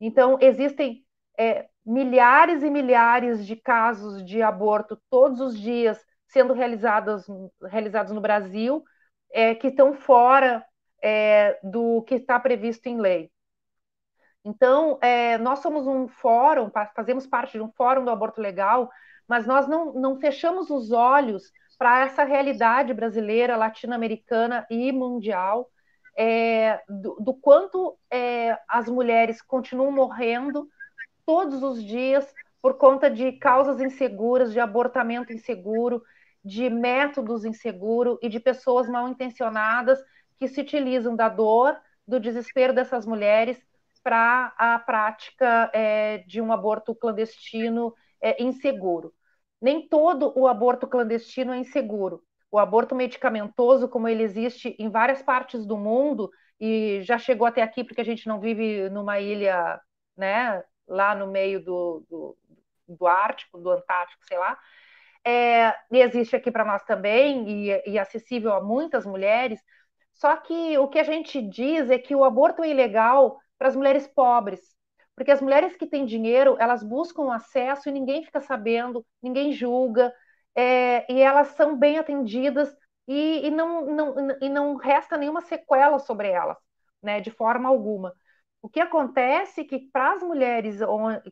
Então, existem é, milhares e milhares de casos de aborto todos os dias sendo realizados, realizados no Brasil, é, que estão fora é, do que está previsto em lei. Então, é, nós somos um fórum, fazemos parte de um fórum do aborto legal, mas nós não, não fechamos os olhos para essa realidade brasileira, latino-americana e mundial, é, do, do, quanto é, as mulheres continuam morrendo todos os dias por conta de causas inseguras, de abortamento inseguro, de métodos inseguros e de pessoas mal intencionadas que se utilizam da dor, do desespero dessas mulheres para a prática é, de um aborto clandestino é, inseguro. Nem todo o aborto clandestino é inseguro. O aborto medicamentoso, como ele existe em várias partes do mundo, e já chegou até aqui porque a gente não vive numa ilha, né, lá no meio do, do, do Ártico, do Antártico, sei lá, é, e existe aqui para nós também, e, e acessível a muitas mulheres. Só que o que a gente diz é que o aborto é ilegal para as mulheres pobres, porque as mulheres que têm dinheiro, elas buscam acesso e ninguém fica sabendo, ninguém julga, é, e elas são bem atendidas e, e, não, não, e não resta nenhuma sequela sobre elas, né, de forma alguma. O que acontece é que para as mulheres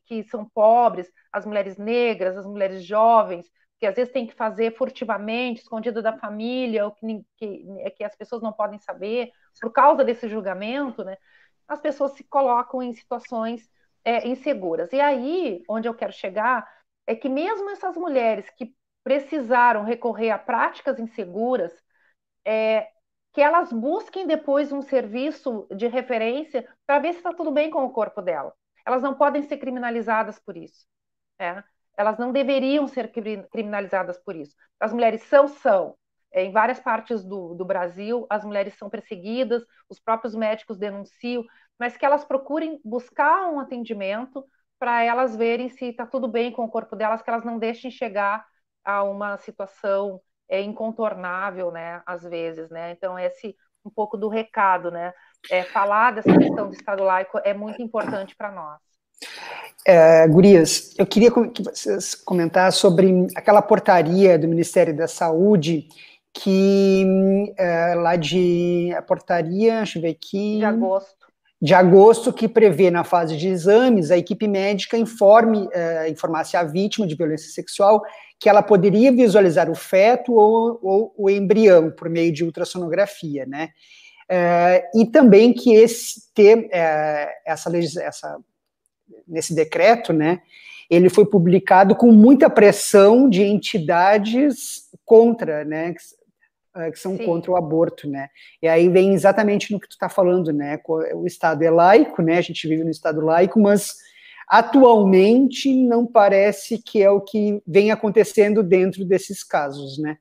que são pobres, as mulheres negras, as mulheres jovens, que às vezes tem que fazer furtivamente, escondida da família, ou que, que, que as pessoas não podem saber, por causa desse julgamento, né, as pessoas se colocam em situações é, inseguras. E aí, onde eu quero chegar, é que mesmo essas mulheres que precisaram recorrer a práticas inseguras, é, que elas busquem depois um serviço de referência para ver se está tudo bem com o corpo dela. Elas não podem ser criminalizadas por isso. É? Elas não deveriam ser criminalizadas por isso. As mulheres são, são. É, em várias partes do, do Brasil, as mulheres são perseguidas, os próprios médicos denunciam, mas que elas procurem buscar um atendimento para elas verem se está tudo bem com o corpo delas, que elas não deixem chegar a uma situação é, incontornável, né, às vezes, né? Então esse um pouco do recado, né? É, falar dessa questão do Estado laico é muito importante para nós. É, Gurias, eu queria que vocês comentassem sobre aquela portaria do Ministério da Saúde que é, lá de a portaria, deixa eu ver aqui. De agosto de agosto, que prevê na fase de exames a equipe médica informe, eh, informasse a vítima de violência sexual que ela poderia visualizar o feto ou, ou o embrião por meio de ultrassonografia, né? Eh, e também que esse ter eh, essa, essa nesse decreto, né? Ele foi publicado com muita pressão de entidades contra, né? Uh, que são Sim. contra o aborto, né? E aí vem exatamente no que tu está falando, né? O Estado é laico, né? A gente vive no Estado laico, mas atualmente não parece que é o que vem acontecendo dentro desses casos, né?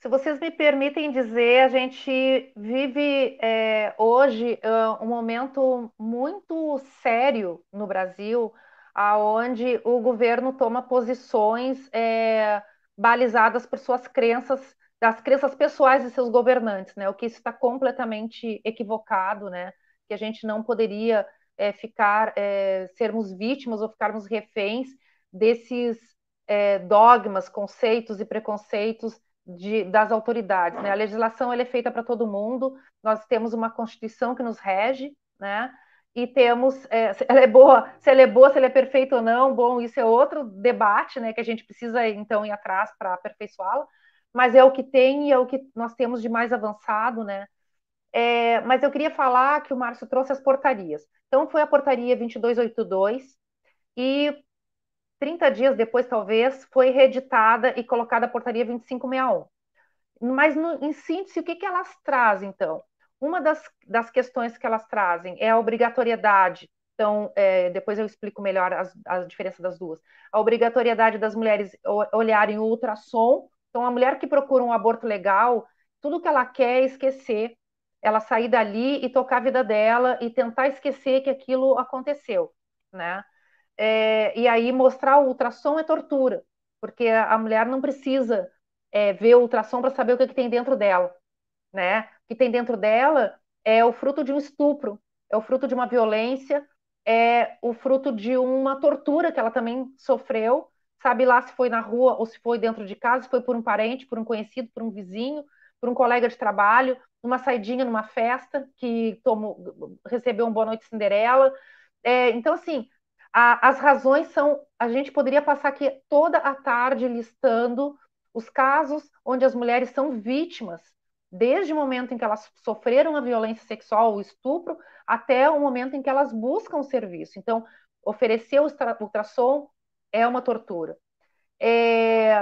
Se vocês me permitem dizer, a gente vive é, hoje um momento muito sério no Brasil, aonde o governo toma posições é, balizadas por suas crenças das crenças pessoais de seus governantes, né? O que isso está completamente equivocado, né? Que a gente não poderia é, ficar, é, sermos vítimas ou ficarmos reféns desses é, dogmas, conceitos e preconceitos de, das autoridades, né? A legislação é feita para todo mundo. Nós temos uma constituição que nos rege, né? E temos, é, se ela é boa, se ela é boa, se ela é perfeita ou não, bom, isso é outro debate, né? Que a gente precisa então ir atrás para aperfeiçoá-la mas é o que tem e é o que nós temos de mais avançado, né? É, mas eu queria falar que o Márcio trouxe as portarias. Então, foi a portaria 2282 e 30 dias depois, talvez, foi reeditada e colocada a portaria 2561. Mas, no, em síntese, o que, que elas trazem, então? Uma das, das questões que elas trazem é a obrigatoriedade. Então, é, depois eu explico melhor as, a diferença das duas. A obrigatoriedade das mulheres olharem o ultrassom então, a mulher que procura um aborto legal, tudo que ela quer é esquecer, ela sair dali e tocar a vida dela e tentar esquecer que aquilo aconteceu, né? É, e aí mostrar o ultrassom é tortura, porque a mulher não precisa é, ver o ultrassom para saber o que, que, tem dentro dela, né? O que tem dentro dela é o fruto de um estupro, é o fruto de uma violência, é o fruto de uma tortura que ela também sofreu, sabe lá se foi na rua ou se foi dentro de casa, se foi por um parente, por um conhecido, por um vizinho, por um colega de trabalho, numa saidinha, numa festa, que tomou, recebeu um Boa Noite Cinderela. É, então, assim, a, as razões são. A gente poderia passar aqui toda a tarde listando os casos onde as mulheres são vítimas, desde o momento em que elas sofreram a violência sexual, o estupro, até o momento em que elas buscam o serviço. Então, oferecer o ultrassom é uma tortura. É,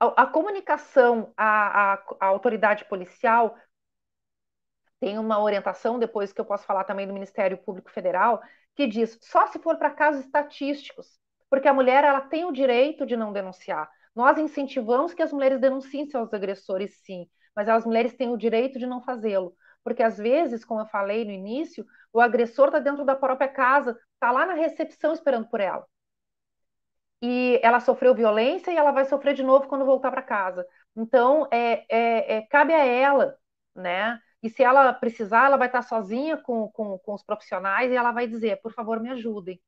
a, a, comunicação à, à, à, autoridade policial tem uma orientação, depois que eu posso falar também do Ministério Público Federal, que diz só se for para casos estatísticos, porque a mulher ela tem o direito de não denunciar. Nós incentivamos que as mulheres denunciem seus agressores, sim, mas as mulheres têm o direito de não fazê-lo. Porque às vezes, como eu falei no início, o agressor está dentro da própria casa, está lá na recepção esperando por ela e ela sofreu violência e ela vai sofrer de novo quando voltar para casa. Então, é, é, é, cabe a ela, né? E se ela precisar, ela vai estar sozinha com, com, com os profissionais e ela vai dizer, por favor, me ajudem.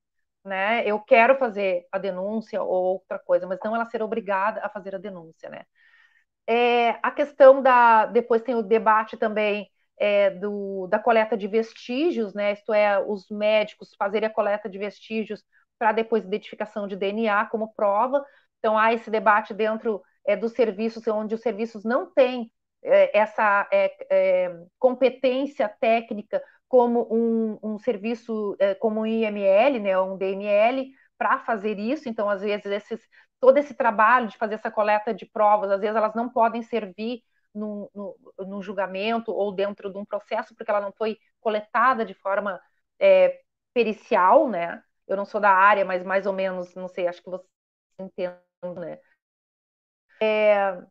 Né? Eu quero fazer a denúncia ou outra coisa, mas não ela ser obrigada a fazer a denúncia, né? É, a questão da depois tem o debate também é, do, da coleta de vestígios, né? Isto é, os médicos fazerem a coleta de vestígios para depois identificação de DNA como prova. Então, há esse debate dentro é, dos serviços, onde os serviços não têm é, essa é, é competência técnica como um, um serviço, é, como um IML, né, um DML, para fazer isso. Então, às vezes, esses, todo esse trabalho de fazer essa coleta de provas, às vezes elas não podem servir no, no julgamento ou dentro de um processo, porque ela não foi coletada de forma é, pericial, né? Eu não sou da área, mas mais ou menos, não sei, acho que você entende, né? É,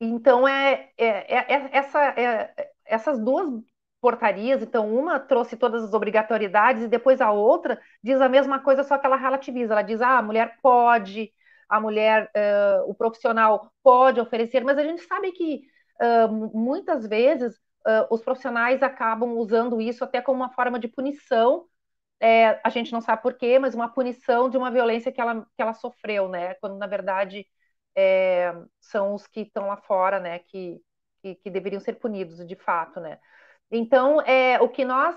então, é, é, é, é essa, é, essas duas portarias, então, uma trouxe todas as obrigatoriedades e depois a outra diz a mesma coisa, só que ela relativiza. Ela diz, ah, a mulher pode, a mulher, uh, o profissional pode oferecer, mas a gente sabe que uh, muitas vezes uh, os profissionais acabam usando isso até como uma forma de punição. É, a gente não sabe por quê, mas uma punição de uma violência que ela, que ela sofreu, né? Quando na verdade é, são os que estão lá fora, né, que, que, que, deveriam ser punidos de fato, né. Então, é, o que nós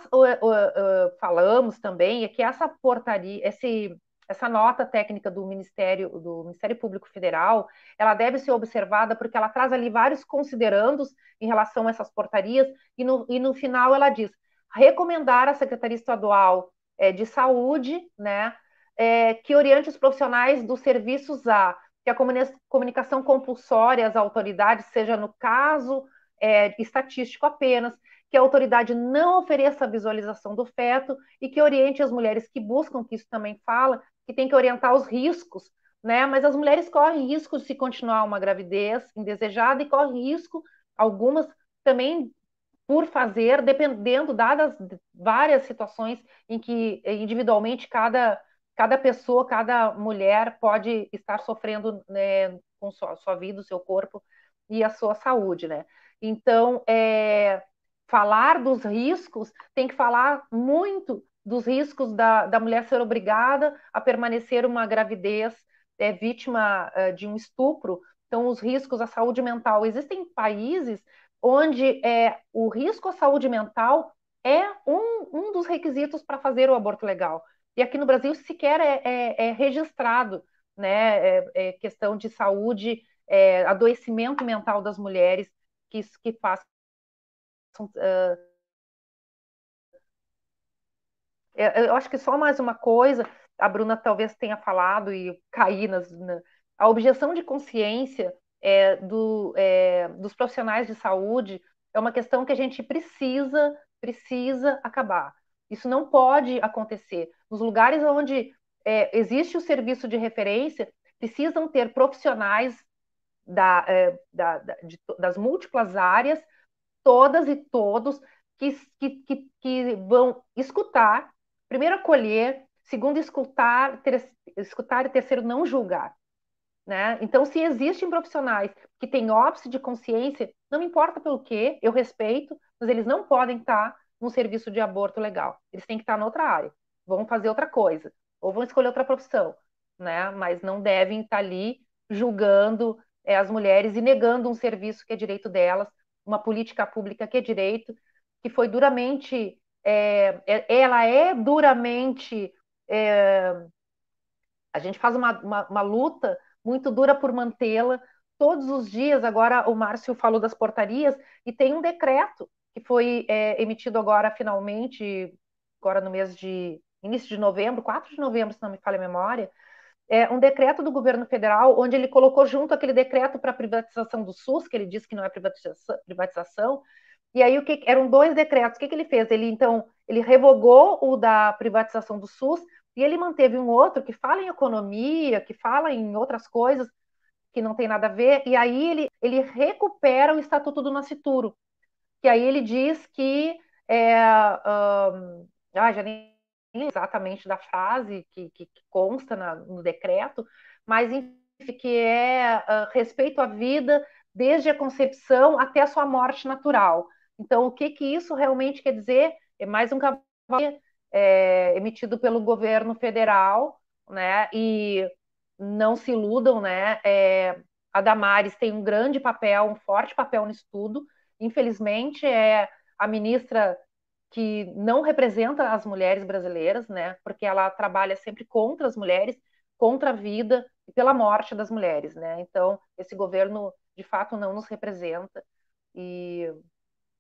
falamos também é que essa portaria, esse, essa nota técnica do Ministério, do Ministério Público Federal, ela deve ser observada porque ela traz ali vários considerandos em relação a essas portarias, e no, e no final ela diz recomendar à Secretaria Estadual é, de Saúde, né, é, que oriente os profissionais dos serviços a que a comunicação compulsória às autoridades seja, no caso é, estatístico apenas, que a autoridade não ofereça a visualização do feto e que oriente as mulheres que buscam, que isso também fala, que tem que orientar os riscos, né? Mas as mulheres correm risco de se continuar uma gravidez indesejada e correm risco, algumas também por fazer, dependendo, dadas várias situações em que individualmente cada cada pessoa, cada mulher pode estar sofrendo né, com sua, sua vida, o seu corpo e a sua saúde, né? Então, é, falar dos riscos tem que falar muito dos riscos da, da mulher ser obrigada a permanecer uma gravidez é, vítima é, de um estupro. Então, os riscos à saúde mental. Existem países onde é, o risco à saúde mental é um, um dos requisitos para fazer o aborto legal. E aqui no Brasil sequer é, é, é registrado, né? É, é questão de saúde, é, adoecimento mental das mulheres que, que passam. Uh, eu acho que só mais uma coisa, a Bruna talvez tenha falado e caí nas, na, a objeção de consciência é, do, é, dos profissionais de saúde é uma questão que a gente precisa precisa acabar. Isso não pode acontecer. Nos lugares onde é, existe o serviço de referência, precisam ter profissionais da, é, da, da, de, das múltiplas áreas, todas e todos, que, que, que, vão escutar, primeiro acolher, segundo escutar, ter, escutar e terceiro não julgar. Né? Então, se existem profissionais que têm óbice de consciência, não importa pelo que, eu respeito, mas eles não podem estar um serviço de aborto legal. Eles têm que estar noutra área, vão fazer outra coisa, ou vão escolher outra profissão, né? Mas não devem estar ali julgando é, as mulheres e negando um serviço que é direito delas, uma política pública que é direito, que foi duramente, é, é, ela é duramente, é, a gente faz uma, uma, uma luta muito dura por mantê-la todos os dias. Agora o Márcio falou das portarias e tem um decreto que foi é, emitido agora finalmente, agora no mês de início de novembro, 4 de novembro, se não me falha a memória, é um decreto do governo federal, onde ele colocou junto aquele decreto para privatização do SUS, que ele disse que não é privatização, privatização e aí o que eram dois decretos. O que, que ele fez? Ele então ele revogou o da privatização do SUS e ele manteve um outro que fala em economia, que fala em outras coisas que não tem nada a ver, e aí ele, ele recupera o Estatuto do Nascituro, que aí ele diz que é, um, ah, já nem exatamente da frase que, que, que consta na, no decreto, mas enfim, que é uh, respeito à vida desde a concepção até a sua morte natural. Então, o que, que isso realmente quer dizer? É mais um cavalo é, emitido pelo governo federal, né? E não se iludam, né? É, a Damares tem um grande papel, um forte papel no estudo, infelizmente, é a ministra que não representa as mulheres brasileiras, né? Porque ela trabalha sempre contra as mulheres, contra a vida e pela morte das mulheres, né? Então, esse governo de fato não nos representa e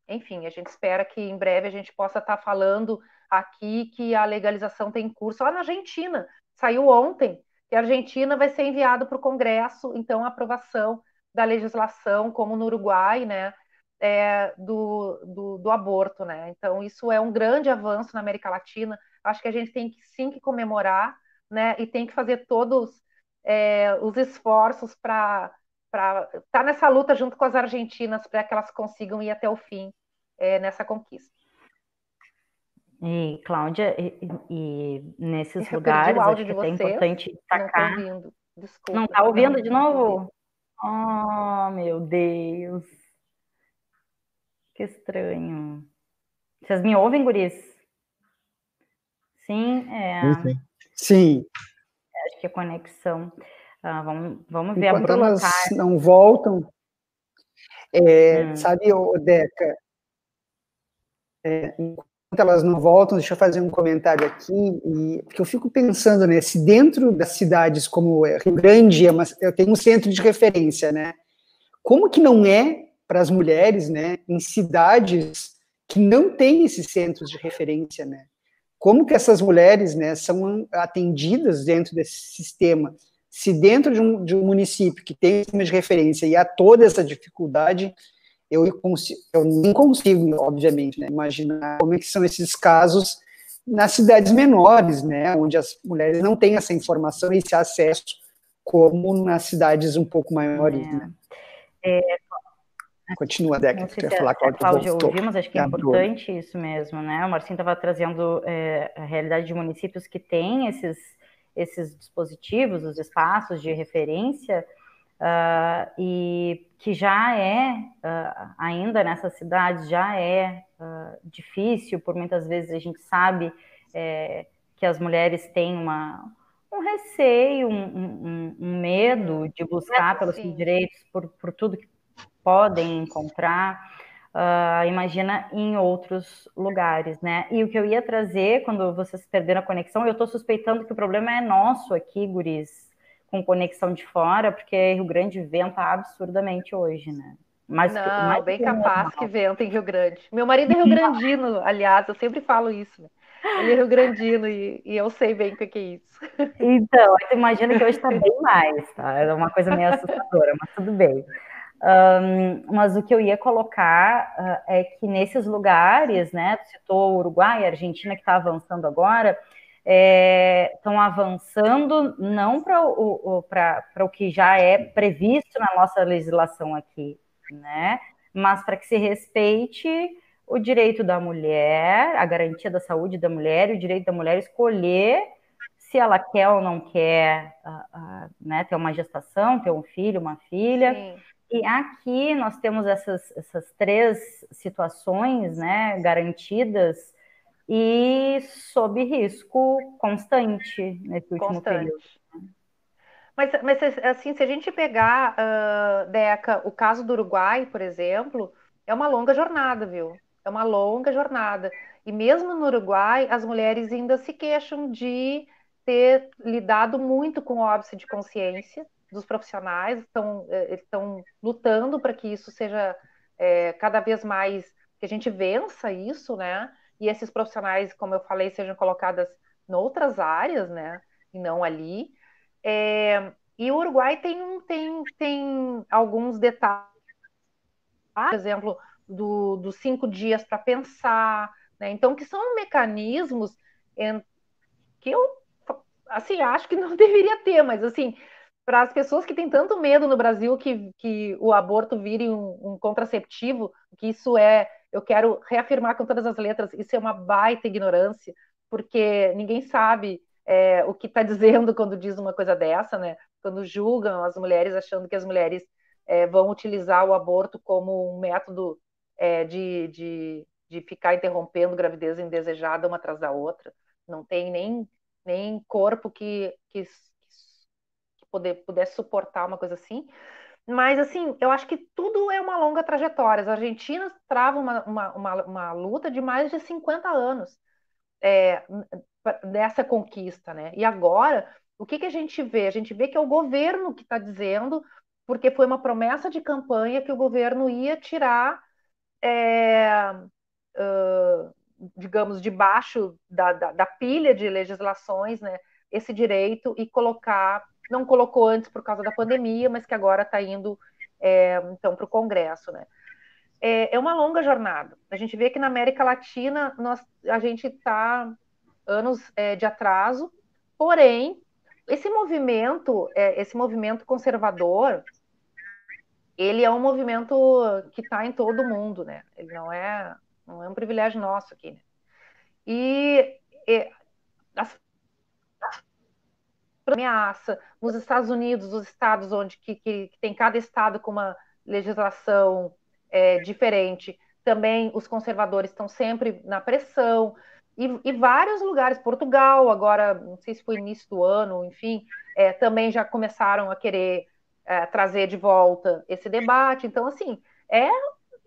enfim, a gente espera que em breve a gente possa estar falando aqui que a legalização tem curso. Lá na Argentina, saiu ontem que a Argentina vai ser enviado para o Congresso, então, a aprovação da legislação, como no Uruguai, né? é, do, do, do, aborto, né? Então, isso é um grande avanço na América Latina. acho que a gente tem que sim que comemorar, né? E tem que fazer todos é, os esforços para estar tá nessa luta junto com as argentinas para que elas consigam ir até o fim é, nessa conquista. E, Cláudia, e, e nesses Eu lugares, acho que é importante destacar. Não ouvindo. Desculpa. Não está ouvindo de novo? Oh, meu Deus. Que estranho. Vocês me ouvem, guris? Sim, é. Sim. sim. Acho que é conexão. Ah, vamos, vamos ver Enquanto a Bruna. elas não voltam, é, hum. sabe, Deca, é, elas não voltam, deixa eu fazer um comentário aqui, e, porque eu fico pensando, né, se dentro das cidades como Rio Grande, é uma, eu tenho um centro de referência, né, como que não é para as mulheres, né, em cidades que não têm esses centros de referência, né, como que essas mulheres, né, são atendidas dentro desse sistema, se dentro de um, de um município que tem um sistema de referência e há toda essa dificuldade, eu, eu nem consigo, obviamente, né, imaginar como é que são esses casos nas cidades menores, né, onde as mulheres não têm essa informação e esse acesso, como nas cidades um pouco maiores. É. Né. É, Continua, Deca, que quer falar, Cláudia. Cláudia ouviu, mas acho que é importante isso mesmo, né? O Marcinho estava trazendo é, a realidade de municípios que têm esses, esses dispositivos, os espaços de referência, uh, e que já é, uh, ainda nessas cidades, já é uh, difícil, por muitas vezes a gente sabe é, que as mulheres têm uma, um receio, um, um, um medo de buscar pelos seus direitos, por, por tudo que podem encontrar, uh, imagina em outros lugares, né? E o que eu ia trazer, quando vocês perderam a conexão, eu estou suspeitando que o problema é nosso aqui, guris, com conexão de fora, porque Rio Grande venta absurdamente hoje, né? Mas, Não, mais bem capaz que venta em Rio Grande. Meu marido é <laughs> Rio Grandino, aliás, eu sempre falo isso. Né? Ele é Rio Grandino e, e, eu sei bem o que é isso. Então, imagina que hoje está bem mais, tá? É uma coisa meio assustadora, mas tudo bem. Um, mas o que eu ia colocar uh, é que nesses lugares, né, tu citou o Uruguai, a Argentina que está avançando agora, estão é, avançando não para o, o, o que já é previsto na nossa legislação aqui, né, mas para que se respeite o direito da mulher, a garantia da saúde da mulher, o direito da mulher escolher se ela quer ou não quer uh, uh, né, ter uma gestação, ter um filho, uma filha. Sim e aqui nós temos essas, essas três situações né, garantidas e sob risco constante nesse último constante. período. Mas, mas, assim, se a gente pegar, uh, Deca, o caso do Uruguai, por exemplo, é uma longa jornada, viu? É uma longa jornada. E mesmo no Uruguai, as mulheres ainda se queixam de ter lidado muito com o óbice de consciência, dos profissionais estão, é, estão lutando para que isso seja é, cada vez mais, que a gente vença isso, né? E esses profissionais, como eu falei, sejam colocadas em outras áreas, né? E não ali. É, e o Uruguai tem, tem, tem alguns detalhes, por exemplo, dos do cinco dias para pensar, né? Então, que são mecanismos em, que eu, assim, acho que não <laughs> deveria ter, mas, assim, para as pessoas que têm tanto medo no Brasil que, que o aborto vire um, um, contraceptivo, que isso é, eu quero reafirmar com todas as letras, isso é uma baita ignorância, porque ninguém sabe é, o que está dizendo quando diz uma coisa dessa, né? Quando julgam as mulheres achando que as mulheres é, vão utilizar o aborto como um método é, de, de, de ficar interrompendo gravidez indesejada uma atrás da outra. Não tem nem, nem corpo que, que poder, pudesse suportar uma coisa assim. Mas, assim, eu acho que tudo é uma longa trajetória. As argentinas travam uma, uma, uma, uma luta de mais de 50 anos é, dessa conquista, né? E agora, o que, que a gente vê? A gente vê que é o governo que está dizendo, porque foi uma promessa de campanha que o governo ia tirar, é, uh, digamos, debaixo da, da, da pilha de legislações, né? Esse direito e colocar não colocou antes por causa da pandemia, mas que agora está indo é, então para o Congresso, né? É, é, uma longa jornada. A gente vê que na América Latina nós, a gente está anos é, de atraso, porém, esse movimento, é, esse movimento conservador, ele é um movimento que está em todo o mundo, né? Ele não é, não é um privilégio nosso aqui, né? E, e as ameaça nos Estados Unidos, os estados onde que, que, que tem cada estado com uma legislação é, diferente, também os conservadores estão sempre na pressão, e, e, vários lugares, Portugal, agora, não sei se foi início do ano, enfim, é, também já começaram a querer é, trazer de volta esse debate. Então, assim, é,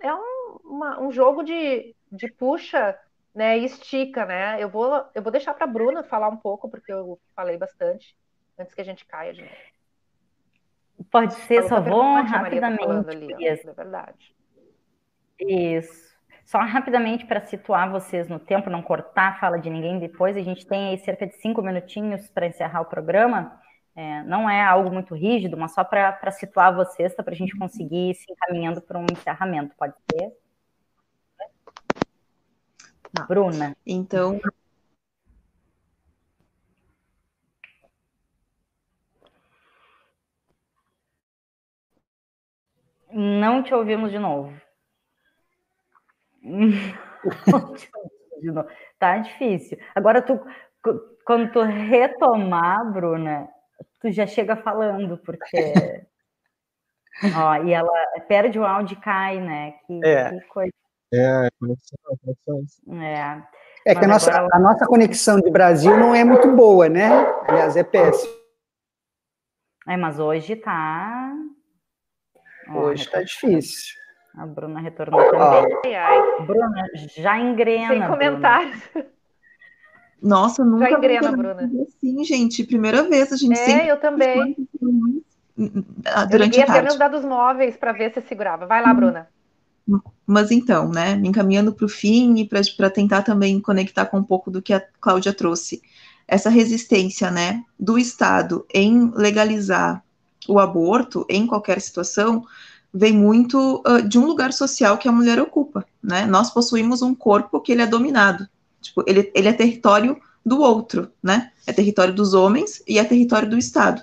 é um, uma, um jogo de, de puxa né, e estica, né? Eu vou, eu vou deixar para a Bruna falar um pouco, porque eu falei bastante, antes que a gente caia de novo. Pode ser, só vou rapidamente. Ali, ó, é verdade. Isso. Só rapidamente para situar vocês no tempo, não cortar a fala de ninguém depois, a gente tem aí cerca de cinco minutinhos para encerrar o programa. É, não é algo muito rígido, mas só para situar vocês, tá, para a gente conseguir ir se encaminhando para um encerramento, pode ser? Não. Bruna. Então. <laughs> Não te ouvimos de novo. tá difícil. Agora, tu, quando tu retomar, Bruna, tu já chega falando, porque. <laughs> Ó, e ela perde o áudio e cai, né? Que, é. que coisa. É, conexão, conexão. É. É que a nossa, ela... a nossa conexão de Brasil não é muito boa, né? Aliás, é péssima. É, mas hoje tá. Hoje tá difícil. A Bruna retornou também. Ai, ai. Bruna, já engrena. Sem comentários. Bruna. Nossa, nunca já engrena, Bruna. Sim, gente, primeira vez a gente É, sempre eu também. Durante eu a tarde. meus dados móveis para ver se segurava. Vai lá, hum. Bruna. Mas então, né, me encaminhando para o fim e para tentar também conectar com um pouco do que a Cláudia trouxe, essa resistência, né, do Estado em legalizar o aborto em qualquer situação, vem muito uh, de um lugar social que a mulher ocupa, né? Nós possuímos um corpo que ele é dominado, tipo, ele, ele é território do outro, né? É território dos homens e é território do Estado.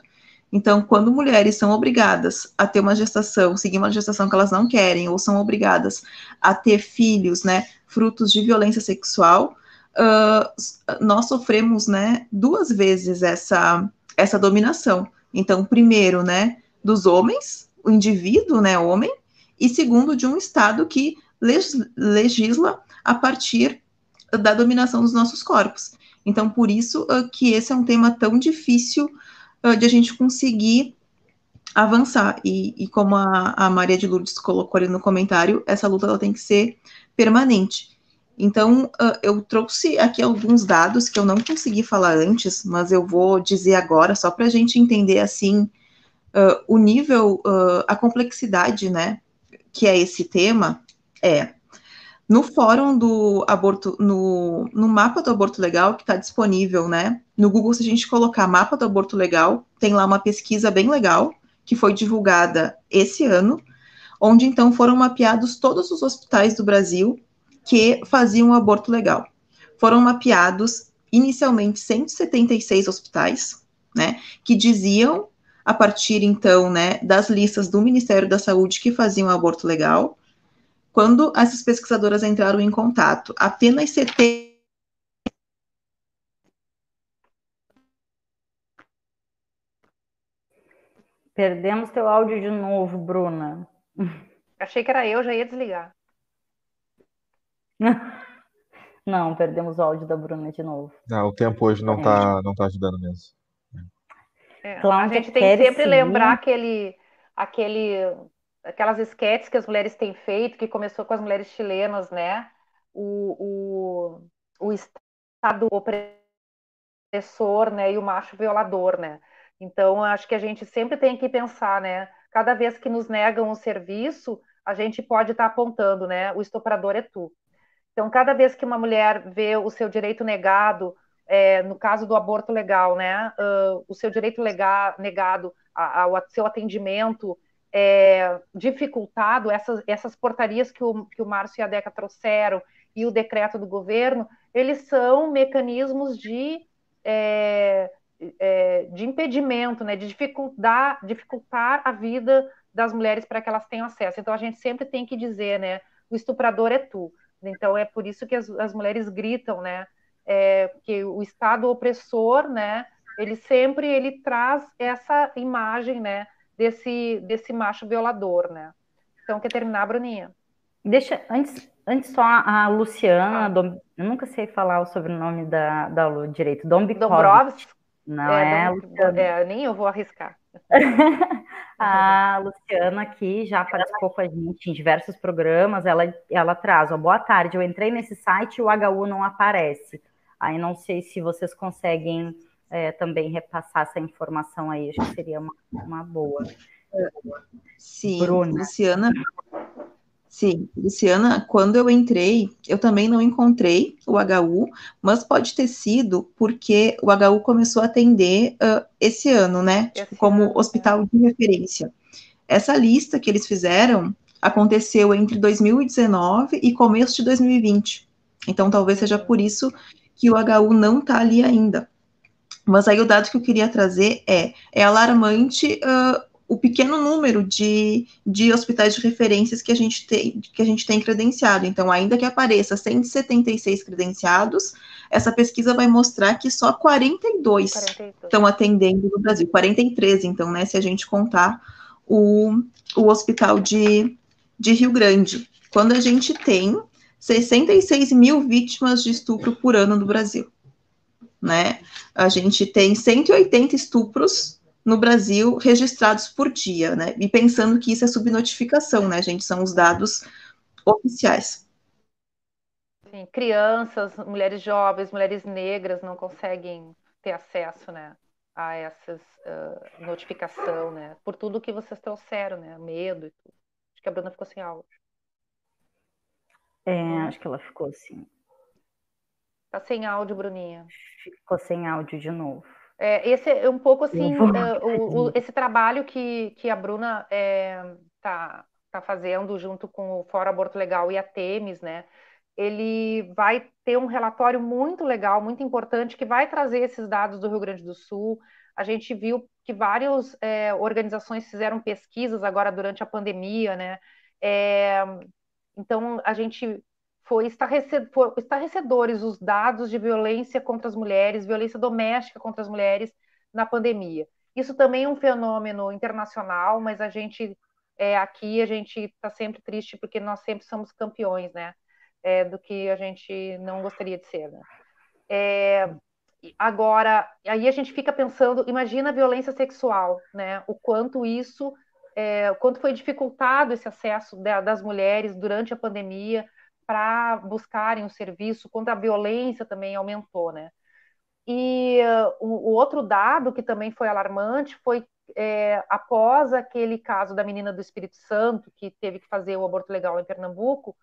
Então, quando mulheres são obrigadas a ter uma gestação, seguir uma gestação que elas não querem, ou são obrigadas a ter filhos, né, frutos de violência sexual, uh, nós sofremos, né, duas vezes essa, essa dominação. Então, primeiro, né, dos homens, o indivíduo, né, homem, e segundo, de um Estado que legisla a partir da dominação dos nossos corpos. Então, por isso uh, que esse é um tema tão difícil uh, de a gente conseguir avançar. E, e como a, a, Maria de Lourdes colocou ali no comentário, essa luta ela tem que ser permanente. Então, uh, eu trouxe aqui alguns dados que eu não consegui falar antes, mas eu vou dizer agora, só para a gente entender, assim, uh, o nível, uh, a complexidade, né, que é esse tema, é no fórum do aborto, no, no mapa do aborto legal, que está disponível, né, no Google, se a gente colocar mapa do aborto legal, tem lá uma pesquisa bem legal, que foi divulgada esse ano, onde então foram mapeados todos os hospitais do Brasil que faziam aborto legal. Foram mapeados inicialmente 176 hospitais, né, que diziam a partir então, né, das listas do Ministério da Saúde que faziam aborto legal. Quando essas pesquisadoras entraram em contato, apenas 70 Perdemos teu áudio de novo, Bruna. Achei que era eu, já ia desligar. <laughs> Não, perdemos o áudio da Bruna de novo. Ah, o tempo hoje não está não tá ajudando mesmo. É, a gente tem que sempre lembrar aquele, aquele, aquelas esquetes que as mulheres têm feito, que começou com as mulheres chilenas, né? O, o, o Estado opressor, né? E o macho violador, né? Então, acho que a gente sempre tem que pensar, né? Cada vez que nos negam um serviço, a gente pode estar tá apontando, né? O estuprador é tu. Então, cada vez que uma mulher vê o seu direito negado, é, no caso do aborto legal, né, uh, o seu direito legal, negado ao seu atendimento é, dificultado, essas, essas portarias que o, que o Márcio e a Deca trouxeram e o decreto do governo, eles são mecanismos de, é, é, de impedimento, né, de dificultar, dificultar a vida das mulheres para que elas tenham acesso. Então a gente sempre tem que dizer, né, o estuprador é tu. Então é por isso que as, as mulheres gritam, né, é, que o Estado opressor, né, ele sempre ele traz essa imagem, né, desse desse macho violador, né. Então quer terminar, Bruninha? Deixa antes antes só a Luciana, ah. Dom, eu nunca sei falar o sobrenome da, da Lu direito, Dombrovskis. Não é, é, é, nem eu vou arriscar. <laughs> a Luciana aqui já participou com a gente em diversos programas. Ela, ela traz: ó, boa tarde, eu entrei nesse site e o HU não aparece. Aí não sei se vocês conseguem é, também repassar essa informação aí, acho que seria uma, uma boa. Sim, Bruna. Luciana, Sim, Luciana, quando eu entrei, eu também não encontrei o HU, mas pode ter sido porque o HU começou a atender uh, esse ano, né? Tipo, como hospital é. de referência. Essa lista que eles fizeram aconteceu entre 2019 e começo de 2020. Então, talvez seja por isso que o HU não está ali ainda. Mas aí o dado que eu queria trazer é, é alarmante uh, o pequeno número de, de hospitais de referências que a gente tem que a gente tem credenciado. Então, ainda que apareça 176 credenciados, essa pesquisa vai mostrar que só 42, 42. estão atendendo no Brasil. 43, então, né, se a gente contar o, o hospital de, de Rio Grande. Quando a gente tem 66 mil vítimas de estupro por ano no Brasil. Né? A gente tem 180 estupros no Brasil registrados por dia, né? E pensando que isso é subnotificação, né, gente? São os dados oficiais. Sim, crianças, mulheres jovens, mulheres negras não conseguem ter acesso, né, a essas uh, notificação, né? Por tudo que vocês trouxeram, né? Medo e tudo. Acho que a Bruna ficou sem áudio. É, acho que ela ficou assim. Tá sem áudio, Bruninha. Ficou sem áudio de novo. É, esse é um pouco assim, uh, o, o, esse trabalho que, que a Bruna está é, tá, tá fazendo junto com o Fórum Aborto Legal e a Temes, né? Ele vai ter um relatório muito legal, muito importante, que vai trazer esses dados do Rio Grande do Sul. A gente viu que várias é, organizações fizeram pesquisas agora durante a pandemia, né? É, então, a gente foi estarrecedores os dados de violência contra as mulheres, violência doméstica contra as mulheres na pandemia. Isso também é um fenômeno internacional, mas a gente é, aqui a gente está sempre triste porque nós sempre somos campeões, né? É, do que a gente não gostaria de ser. Né? É, agora, aí a gente fica pensando, imagina a violência sexual, né? O quanto isso, é, o quanto foi dificultado esse acesso das mulheres durante a pandemia, para buscarem o serviço, quanto a violência também aumentou, né? E uh, o, o, outro dado que também foi alarmante foi é, após aquele caso da menina do Espírito Santo, que teve que fazer o aborto legal em Pernambuco,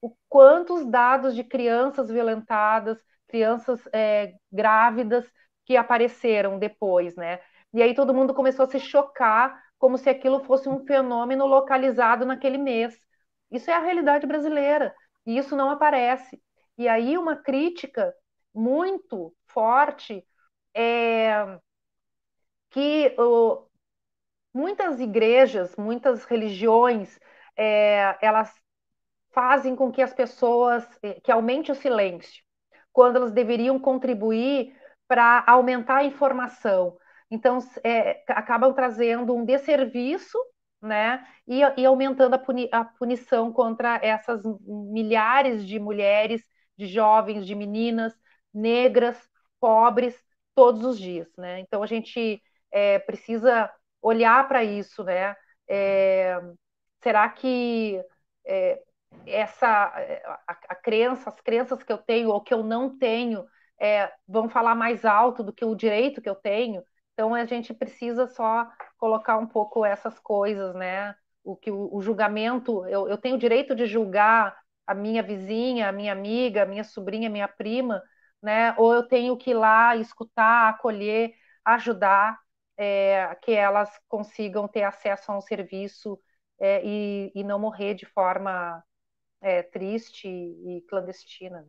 o quantos dados de crianças violentadas, crianças é, grávidas que apareceram depois, né? E aí todo mundo começou a se chocar como se aquilo fosse um fenômeno localizado naquele mês. Isso é a realidade brasileira e isso não aparece. E aí uma crítica muito forte é que muitas igrejas, muitas religiões, é, elas fazem com que as pessoas é, que aumente o silêncio, quando elas deveriam contribuir para aumentar a informação. Então, é, acabam trazendo um desserviço né? E, e aumentando a, puni, a, punição contra essas milhares de mulheres, de jovens, de meninas negras, pobres, todos os dias, né? Então a gente é, precisa olhar para isso, né? É, será que é, essa a, a, crença, as crenças que eu tenho ou que eu não tenho é, vão falar mais alto do que o direito que eu tenho? Então a gente precisa só colocar um pouco essas coisas, né? O que o, o julgamento, eu, eu tenho o direito de julgar a minha vizinha, a minha amiga, a minha sobrinha, a minha prima, né? Ou eu tenho que ir lá escutar, acolher, ajudar é, que elas consigam ter acesso a um serviço é, e, e, não morrer de forma é, triste e clandestina.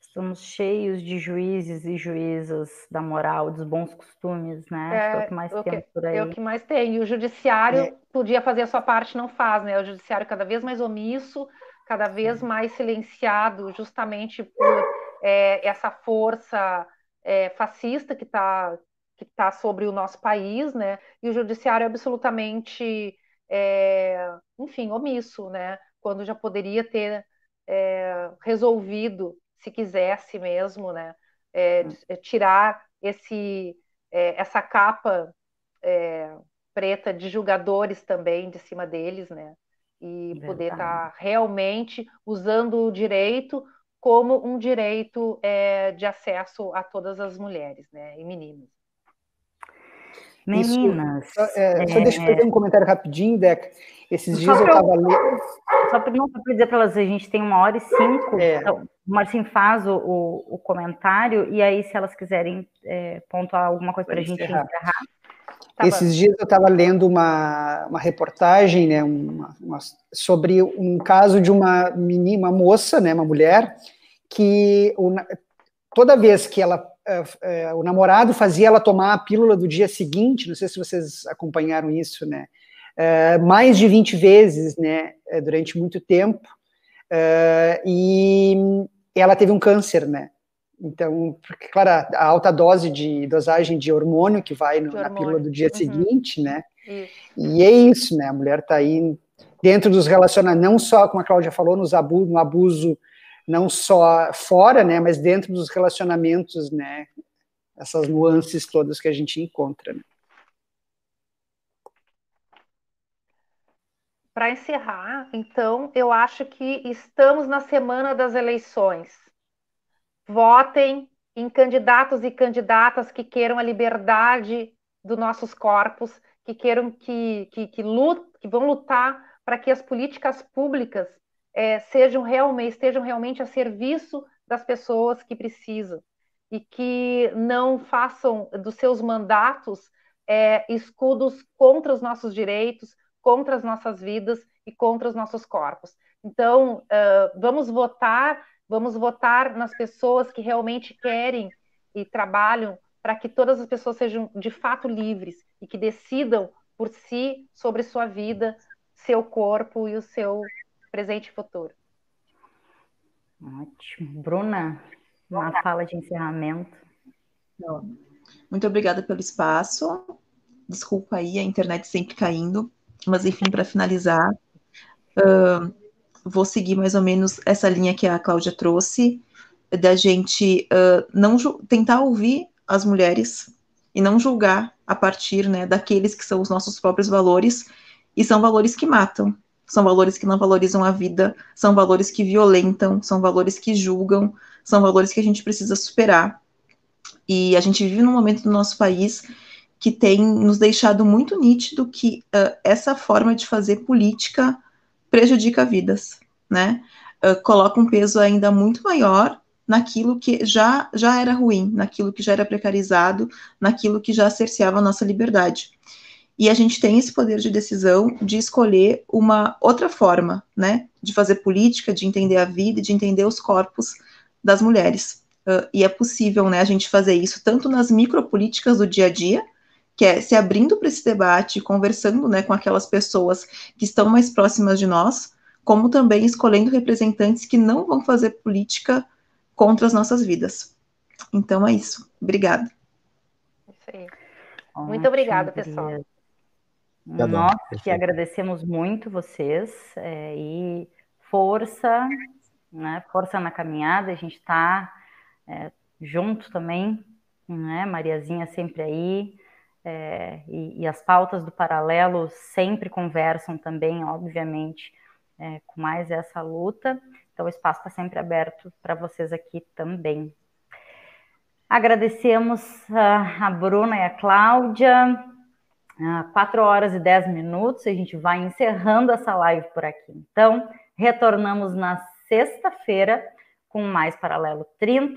Estamos cheios de juízes e juízas da moral, dos bons costumes, né? É, é o que mais o temos por aí. É o que mais tem. E o judiciário é. podia fazer a sua parte, não faz, né? O judiciário cada vez mais omisso, cada vez mais silenciado, justamente por é, essa força é, fascista que está que tá sobre o nosso país, né? E o judiciário é absolutamente, é, enfim, omisso, né? Quando já poderia ter é, resolvido, se quisesse mesmo, né? É, é, tirar esse, essa capa preta de julgadores também de cima deles, né? E Verdade. poder estar tá realmente usando o direito como um direito é, de acesso a todas as mulheres né, e meninas. Meninas. Isso, é, só deixa eu fazer um comentário rapidinho, Deca. Esses dias eu estava lendo. Só para dizer para elas, a gente tem uma hora e cinco. É. Então, o Marcinho faz o, o, o, comentário, e aí, se elas quiserem é, pontuar alguma coisa para a gente encerrar. Tá Esses dias eu estava lendo uma, uma reportagem né, uma, uma, sobre um caso de uma menina, uma moça, né, uma mulher, que o, toda vez que ela uh, uh, o namorado fazia ela tomar a pílula do dia seguinte, não sei se vocês acompanharam isso, né? Uh, mais de 20 vezes, né, durante muito tempo, e ela teve um câncer, né? Então, porque, claro, a alta dose de dosagem de hormônio que vai no, na pílula do dia uhum. seguinte, né? Isso. E é isso, né? A mulher está aí dentro dos relacionamentos, não só, como a Cláudia falou, nos abu no abuso, não só fora, né? Mas dentro dos relacionamentos, né? Essas nuances todas que a gente encontra. Né? Para encerrar, então, eu acho que estamos na semana das eleições. Votem em candidatos e candidatas que queiram a liberdade dos nossos corpos, que queiram que, que, que, lut, que vão lutar para que as políticas públicas é, sejam realmente, estejam realmente a serviço das pessoas que precisam. E que não façam dos seus mandatos é, escudos contra os nossos direitos, contra as nossas vidas e contra os nossos corpos. Então, uh, vamos votar Vamos votar nas pessoas que realmente querem e trabalham para que todas as pessoas sejam de fato livres e que decidam por si sobre sua vida, seu corpo e o seu presente e futuro. Ótimo. Bruna, uma fala de encerramento. Muito obrigada pelo espaço. Desculpa aí a internet sempre caindo, mas enfim, para finalizar, uh, vou seguir mais ou menos essa linha que a Cláudia trouxe, da gente uh, não tentar ouvir as mulheres e não julgar a partir né, daqueles que são os nossos próprios valores, e são valores que matam, são valores que não valorizam a vida, são valores que violentam, são valores que julgam, são valores que a gente precisa superar. E a gente vive num momento do nosso país que tem nos deixado muito nítido que uh, essa forma de fazer política prejudica vidas, né? Uh, coloca um peso ainda muito maior naquilo que já, já era ruim, naquilo que já era precarizado, naquilo que já cerceava a nossa liberdade. E a gente tem esse poder de decisão de escolher uma outra forma, né, de fazer política, de entender a vida, de entender os corpos das mulheres. Uh, e é possível, né, a gente fazer isso tanto nas micropolíticas do dia a dia, que é se abrindo para esse debate, conversando né, com aquelas pessoas que estão mais próximas de nós, como também escolhendo representantes que não vão fazer política contra as nossas vidas. Então é isso. Obrigada. Isso aí. Muito obrigada, pessoal. Nós que agradecemos muito vocês é, e força, né, força na caminhada, a gente está é, junto também, né, Mariazinha sempre aí, é, e, e, as pautas do paralelo sempre conversam também, obviamente, é, com mais essa luta. Então, o espaço está sempre aberto para vocês aqui também. Agradecemos a, a Bruna e a Cláudia. Quatro horas e dez minutos, a gente vai encerrando essa live por aqui. Então, retornamos na sexta-feira com mais Paralelo 30.